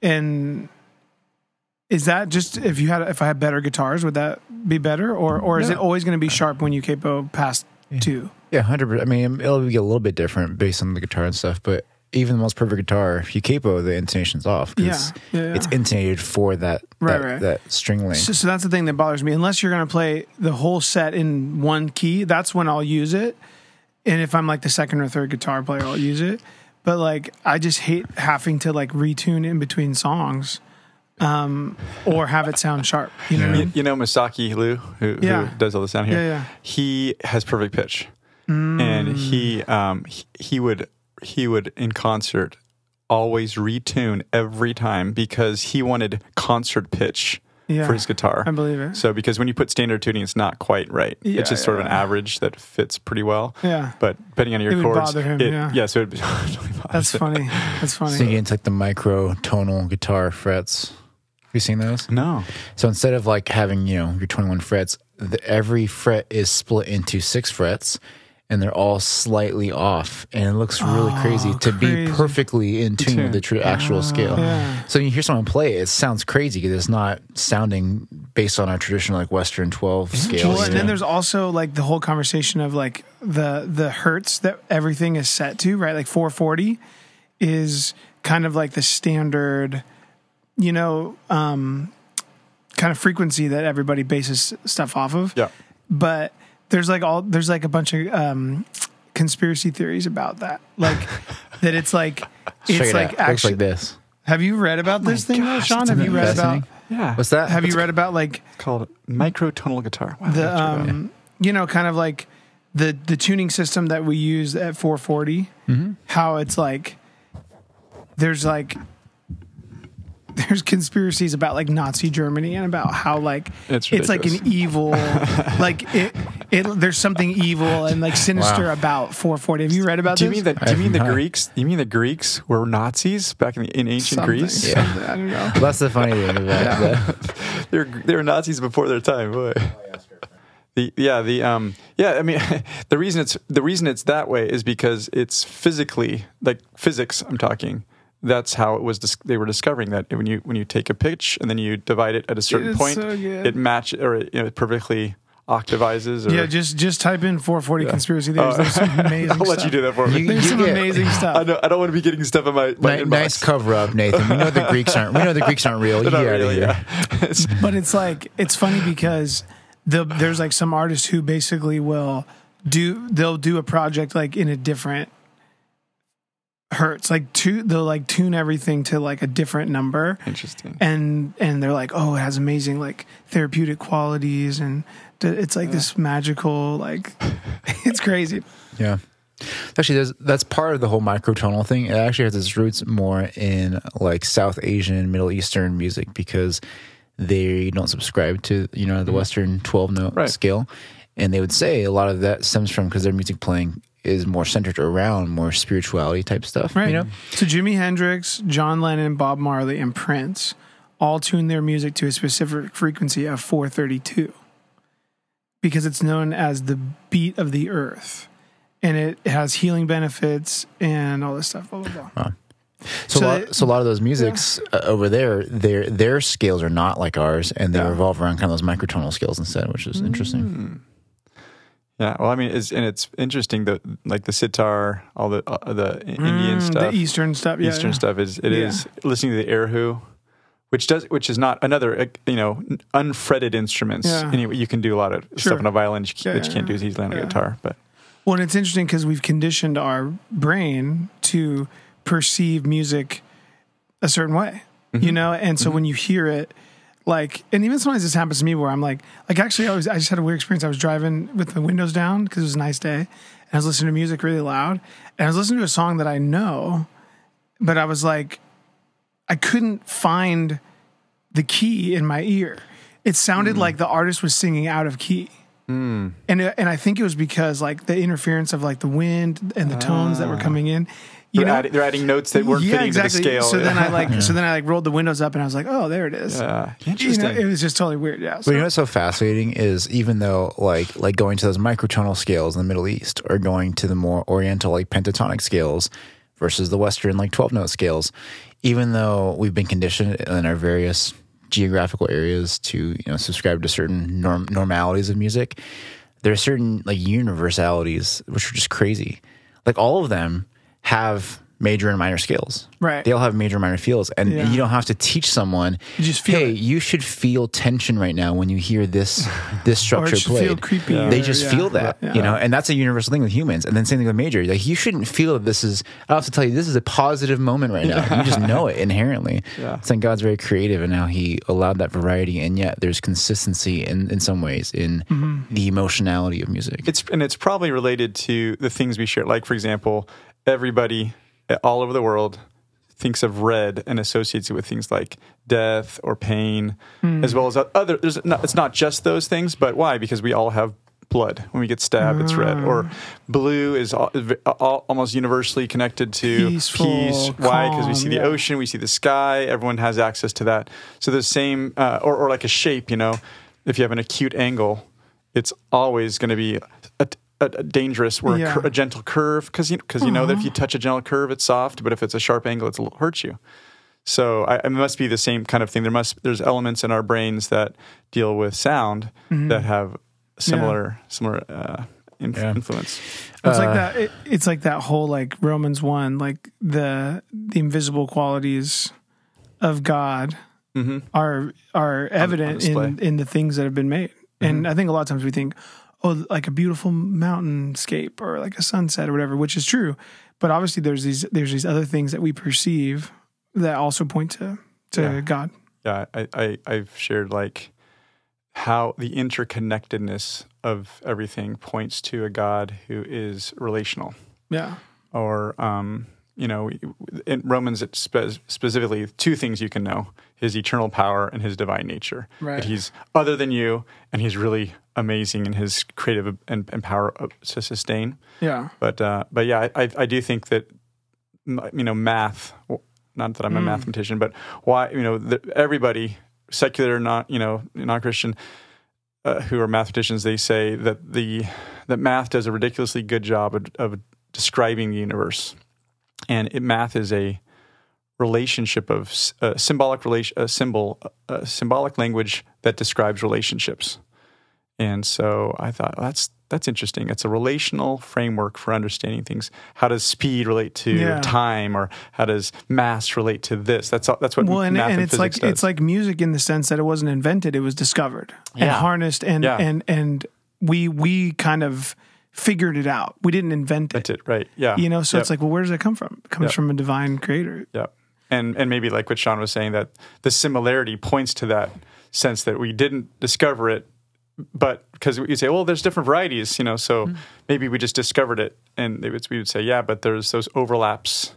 B: and is that just if you had if I had better guitars, would that be better? Or or is
A: No.
B: it always gonna be sharp when you capo past two?
A: Yeah, hundred percent. I mean, it'll be a little bit different based on the guitar and stuff, but even the most perfect guitar, if you capo, the intonation's off. 'cause
B: Yeah, yeah, yeah.
A: it's intonated for that
B: Right,
A: that,
B: right.
A: that string length.
B: So, so that's the thing that bothers me. Unless you're going to play the whole set in one key, that's when I'll use it. And if I'm like the second or third guitar player, I'll use it. But like, I just hate having to like retune in between songs, um, or have it sound sharp. You know what I
C: You,
B: mean?
C: you know Masaki Lu, who,
B: Yeah.
C: who does all the sound here.
B: Yeah, yeah.
C: He has perfect pitch,
B: Mm.
C: and he um he, he would he would in concert always retune every time because he wanted concert pitch
B: Yeah.
C: for his guitar.
B: I believe it.
C: So because when you put standard tuning, it's not quite right.
B: Yeah,
C: it's just sort of an average that fits pretty well.
B: Yeah.
C: But depending on your
B: It would
C: chords,
B: bother him,
C: it-
B: yeah.
C: so it'd be totally bother
B: That's funny. That's funny.
A: So you get into like the micro tonal guitar frets. Have you seen those?
C: No,
A: So instead of like having, you know, your 21 frets, the, every fret is split into six frets and they're all slightly off. And it looks really
B: Oh,
A: crazy to be perfectly in tune with the tr- actual scale.
B: Yeah.
A: So you hear someone play it, it sounds crazy because it's not sounding based on our traditional like Western 12 scale.
B: Well, and then there's also like the whole conversation of like the the hertz that everything is set to, right? Like 440 is kind of like the standard, you know, um, kind of frequency that everybody bases stuff off of.
C: yeah,
B: But there's like all there's like a bunch of um, conspiracy theories about that, like that it's like it's
A: it
B: like
A: out. It looks
B: actually.
A: like this.
B: have you read about this thing,
C: gosh,
B: Sean? Have you read about?
A: Fascinating.
C: yeah.
A: What's that?
B: Have you read about like
C: It's called microtonal guitar? Wow,
B: the
C: have to check that out.
B: um you know kind of like the the tuning system that we use at 440
A: Mm-hmm.
B: how it's like there's like there's conspiracies about like Nazi Germany and about how like
C: It's
B: like an evil like it it there's something evil and like sinister
A: Wow.
B: about 440 have you read about
C: Do you
B: this
C: mean that? Do you mean the
A: have not.
C: Greeks? You mean the Greeks were Nazis back in, the, in ancient
B: Something,
C: Greece?
B: something, I don't know
A: Well, that's the funny thing about that.
C: they're they were Nazis before their time. Boy. The, yeah, the um, yeah. I mean, the reason it's the reason it's that way is because it's physically like physics. I'm talking. That's how it was. Dis- they were discovering that when you when you take a pitch and then you divide it at a certain
B: It's
C: point,
B: uh, so
C: it match or it, you know, it perfectly octavizes. Or,
B: yeah just just type in 440 conspiracy theories
C: Oh.
B: there's some amazing
C: I'll let
B: stuff
C: you do that for me.
A: You-
B: there's
A: you
B: some
A: get-
B: amazing stuff
C: I know I don't want to be getting stuff in my, my
A: Ni- nice cover up, Nathan. We know the Greeks aren't. We know the Greeks aren't real.
C: They're not
A: get
C: really, yeah.
B: But it's like it's funny because the there's like some artists who basically will do they'll do a project like in a different hertz like tu- they'll like tune everything to like a different number
C: Interesting.
B: and and they're like oh it has amazing like therapeutic qualities and d- it's like this magical like it's crazy
A: Yeah. Actually, there's, that's part of the whole microtonal thing. It actually has its roots more in like South Asian, Middle Eastern music because they don't subscribe to you know the mm-hmm. Western twelve note
C: Right.
A: scale, and they would say a lot of that stems from because their music playing is more centered around more spirituality type stuff.
B: right
A: You know,
B: so jimi hendrix john lennon bob marley and prince all tune their music to a specific frequency of 432 because it's known as the beat of the earth and it has healing benefits and all this stuff blah blah blah
A: So,
B: So
A: a lot,
B: it-
A: so a lot of those musics uh, over there, their their scales are not like ours, and they
C: Yeah.
A: revolve around kind of those microtonal scales instead, which is interesting.
C: Yeah, well, I mean, it's, and it's interesting that like the sitar, all the uh, the Indian
B: Mm,
C: stuff,
B: the eastern stuff yeah,
C: Eastern
B: yeah.
C: stuff is it is
B: Yeah.
C: listening to the erhu, which does which is not another uh, you know unfretted instruments.
B: Yeah.
C: Anyway, you can do a lot of
B: Sure.
C: stuff on a violin that you,
B: Yeah,
C: that you can't do as easily on a guitar. But
B: Well, and it's interesting because we've conditioned our brain to perceive music a certain way,
C: Mm-hmm.
B: you know. And so when you hear it, like, and even sometimes this happens to me where I'm like, like actually, I was I just had a weird experience. I was driving with the windows down because it was a nice day, and I was listening to music really loud, and I was listening to a song that I know, but I was like, I couldn't find the key in my ear. It sounded
C: Mm.
B: like the artist was singing out of key hmm. and uh, and I think it was because like the interference of like the wind and the tones that were ah. coming in. You
C: they're,
B: know,
C: adding, they're adding notes that weren't fitting to the scale.
B: So then. I like so then I like rolled the windows up and I was like, oh, there it is.
C: Yeah,
B: You
C: interesting.
B: know, it was just totally weird. Yeah.
A: But
B: So,
A: you know what's so fascinating is even though like like going to those microtonal scales in the Middle East or going to the more oriental like pentatonic scales versus the Western like twelve note scales, even though we've been conditioned in our various geographical areas to you know subscribe to certain norm- normalities of music, there are certain like universalities which are just crazy. Like all of them have major and minor scales.
B: Right.
A: They all have major and minor feels, and
B: Yeah.
A: you don't have to teach someone.
B: You just feel
A: hey,
B: it.
A: you should feel tension right now when you hear this this structure
B: it should
A: played.
B: feel creepy.
A: They just
B: yeah.
A: feel that,
B: Yeah.
A: you know, and that's a universal thing with humans. And then same thing with major. Like you shouldn't feel that this is. I have to tell you, this is a positive moment right now. You just know it inherently.
C: Yeah.
A: It's like God's very creative, and how He allowed that variety, and yet there's consistency in in some ways in
B: Mm-hmm.
A: the emotionality of music.
C: It's and it's probably related to the things we share. Like for example, everybody all over the world thinks of red and associates it with things like death or pain, as well as other. There's not, it's not just those things, but why? Because we all have blood when we get stabbed. It's red. Or blue is al- al- almost universally connected to
B: Peaceful,
C: peace. Why? Because we see the
B: yeah.
C: ocean, we see the sky. Everyone has access to that. So the same, uh, or, or like a shape. You know, if you have an acute angle, it's always going to be a, a, a dangerous or a, cur- a gentle curve because you because you know that if you touch a gentle curve, it's soft, but if it's a sharp angle, it'll hurt you. So I, it must be the same kind of thing. There must there's elements in our brains that deal with sound
B: Mm-hmm.
C: that have similar similar uh, inf-
A: Yeah.
C: influence.
B: It's
A: Uh,
B: like that. It, it's like that whole like Romans one, like the the invisible qualities of God
C: hmm
B: are are evident
C: display.
B: in in the things that have been made. And I think a lot of times we think, oh, like a beautiful mountainscape or like a sunset or whatever, which is true. But obviously, there's these there's these other things that we perceive that also point to to
C: Yeah.
B: God.
C: Yeah, I, I I've shared like how the interconnectedness of everything points to a God who is relational.
B: Yeah.
C: or um, you know, in Romans, it spe- specifically two things you can know: his eternal power and his divine nature.
B: Right.
C: That he's other than you, and he's really amazing in his creative and, and power to sustain.
B: Yeah.
C: But uh, but yeah, I, I do think that you know math. Not that I'm a mathematician, but why you know the, everybody secular, not you know non Christian, uh, who are mathematicians, they say that the that math does a ridiculously good job of, of describing the universe, and it, math is a relationship of a symbolic relation, a symbol, a symbolic language that describes relationships. And so I thought well, that's that's interesting. It's a relational framework for understanding things. How does speed relate to
B: Yeah.
C: time, or how does mass relate to this? That's all, that's what
B: Well, and,
C: math
B: and
C: and,
B: it's like
C: does.
B: it's like music in the sense that it wasn't invented; it was discovered and harnessed, and
C: Yeah.
B: and and we we kind of figured it out. We didn't invent it,
C: it, right? Yeah,
B: you know. So
C: Yep.
B: it's like, well, where does that come from? It comes
C: Yep.
B: from a divine creator.
C: Yeah. And and maybe like what Sean was saying that the similarity points to that sense that we didn't discover it, but because you say, well, there's different varieties, you know, so
B: Mm-hmm.
C: maybe we just discovered it, and they would, we would say, yeah, but there's those overlaps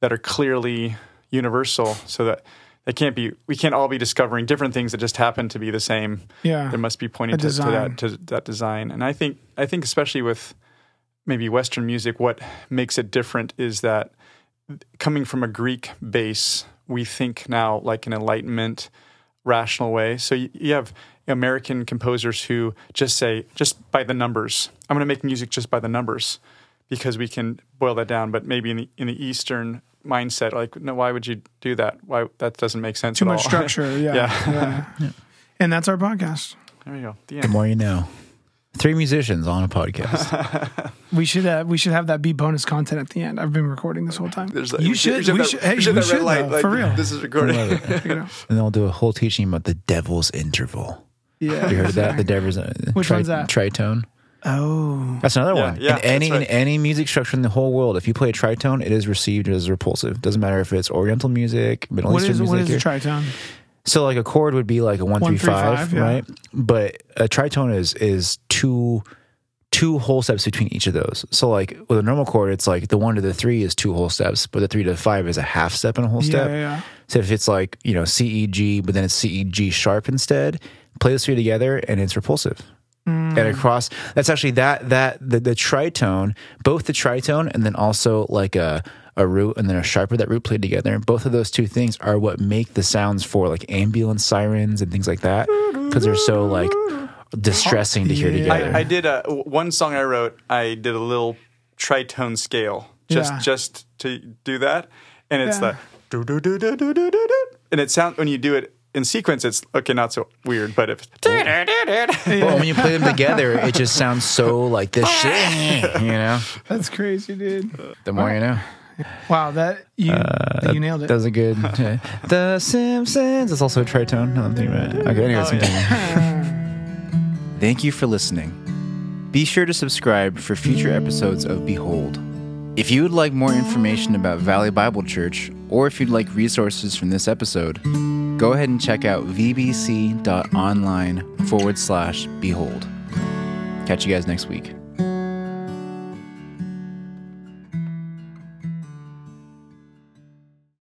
C: that are clearly universal, so that they can't be. We can't all be discovering different things that just happen to be the same.
B: Yeah,
C: There must be pointing to, to that to that design, and I think I think especially with maybe Western music, what makes it different is that coming from a Greek base, we think now like an Enlightenment, rational way. So you, you have American composers who just say, just by the numbers, I'm going to make music just by the numbers, because we can boil that down. But maybe in the in the Eastern mindset, like, no, why would you do that? Why that doesn't make sense.
B: too
C: at
B: much
C: all.
B: structure. Yeah,
C: Yeah.
B: yeah. And that's our podcast.
C: there you go. The
A: The more you know. Three musicians on a podcast.
B: We should uh, we should have that be bonus content at the end. I've been recording this whole time.
C: Like,
B: you
C: we
B: should.
C: have
B: We
C: that-
B: Hey,
C: we should
B: we
C: have that red
B: should
C: light,
B: though,
C: like,
B: for real.
C: This is recording.
A: Love it.
B: Check it out.
A: and they'll do a whole teaching about the devil's interval.
B: Yeah.
A: You heard that? The devil's uh,
B: Which one's that?
A: Tritone.
B: Oh,
A: That's another
C: Yeah,
A: one.
C: yeah,
A: in any
C: that's
A: in any music structure in the whole world, if you play a tritone, it is received as repulsive. Doesn't matter if it's Oriental music, Middle
B: what
A: Eastern
B: is what is
A: music.
B: a tritone?
A: so like a chord would be like a one, three,
B: three,
A: five,
B: five, yeah.
A: right? But a tritone is is two two whole steps between each of those. So like with a normal chord, it's like the one to the three is two whole steps, but the three to the five is a half step and a whole
B: Yeah,
A: step.
B: yeah, yeah.
A: So if it's like, you know, C E G, but then it's C E G sharp instead, play those three together and it's repulsive.
B: Mm.
A: And across that's actually that that the, the tritone, both the tritone and then also like a a root and then a sharper that root played together. And Both of those two things are what make the sounds for like ambulance sirens and things like that because they're so like distressing to hear
B: Yeah.
A: together.
C: I, I did a one song I wrote. I did a little tritone scale just
B: Yeah.
C: just to do that, and it's
B: Yeah.
C: the do do do do do do do, and it sounds when you do it in sequence, it's okay, not so weird, but if
A: but when you play them together, it just sounds so like this shit, you know.
B: That's crazy, dude.
A: The more you know.
B: Wow, that you
A: Uh,
B: you nailed it.
A: That was a good. the Simpsons. It's also a tritone. No, I'm thinking about it. Okay, anyways,
C: Oh,
A: continue. Thank you for listening. Be sure to subscribe for future episodes of Behold. If you would like more information about Valley Bible Church, or if you'd like resources from this episode, go ahead and check out vbc.online forward slash behold. Catch you guys next week.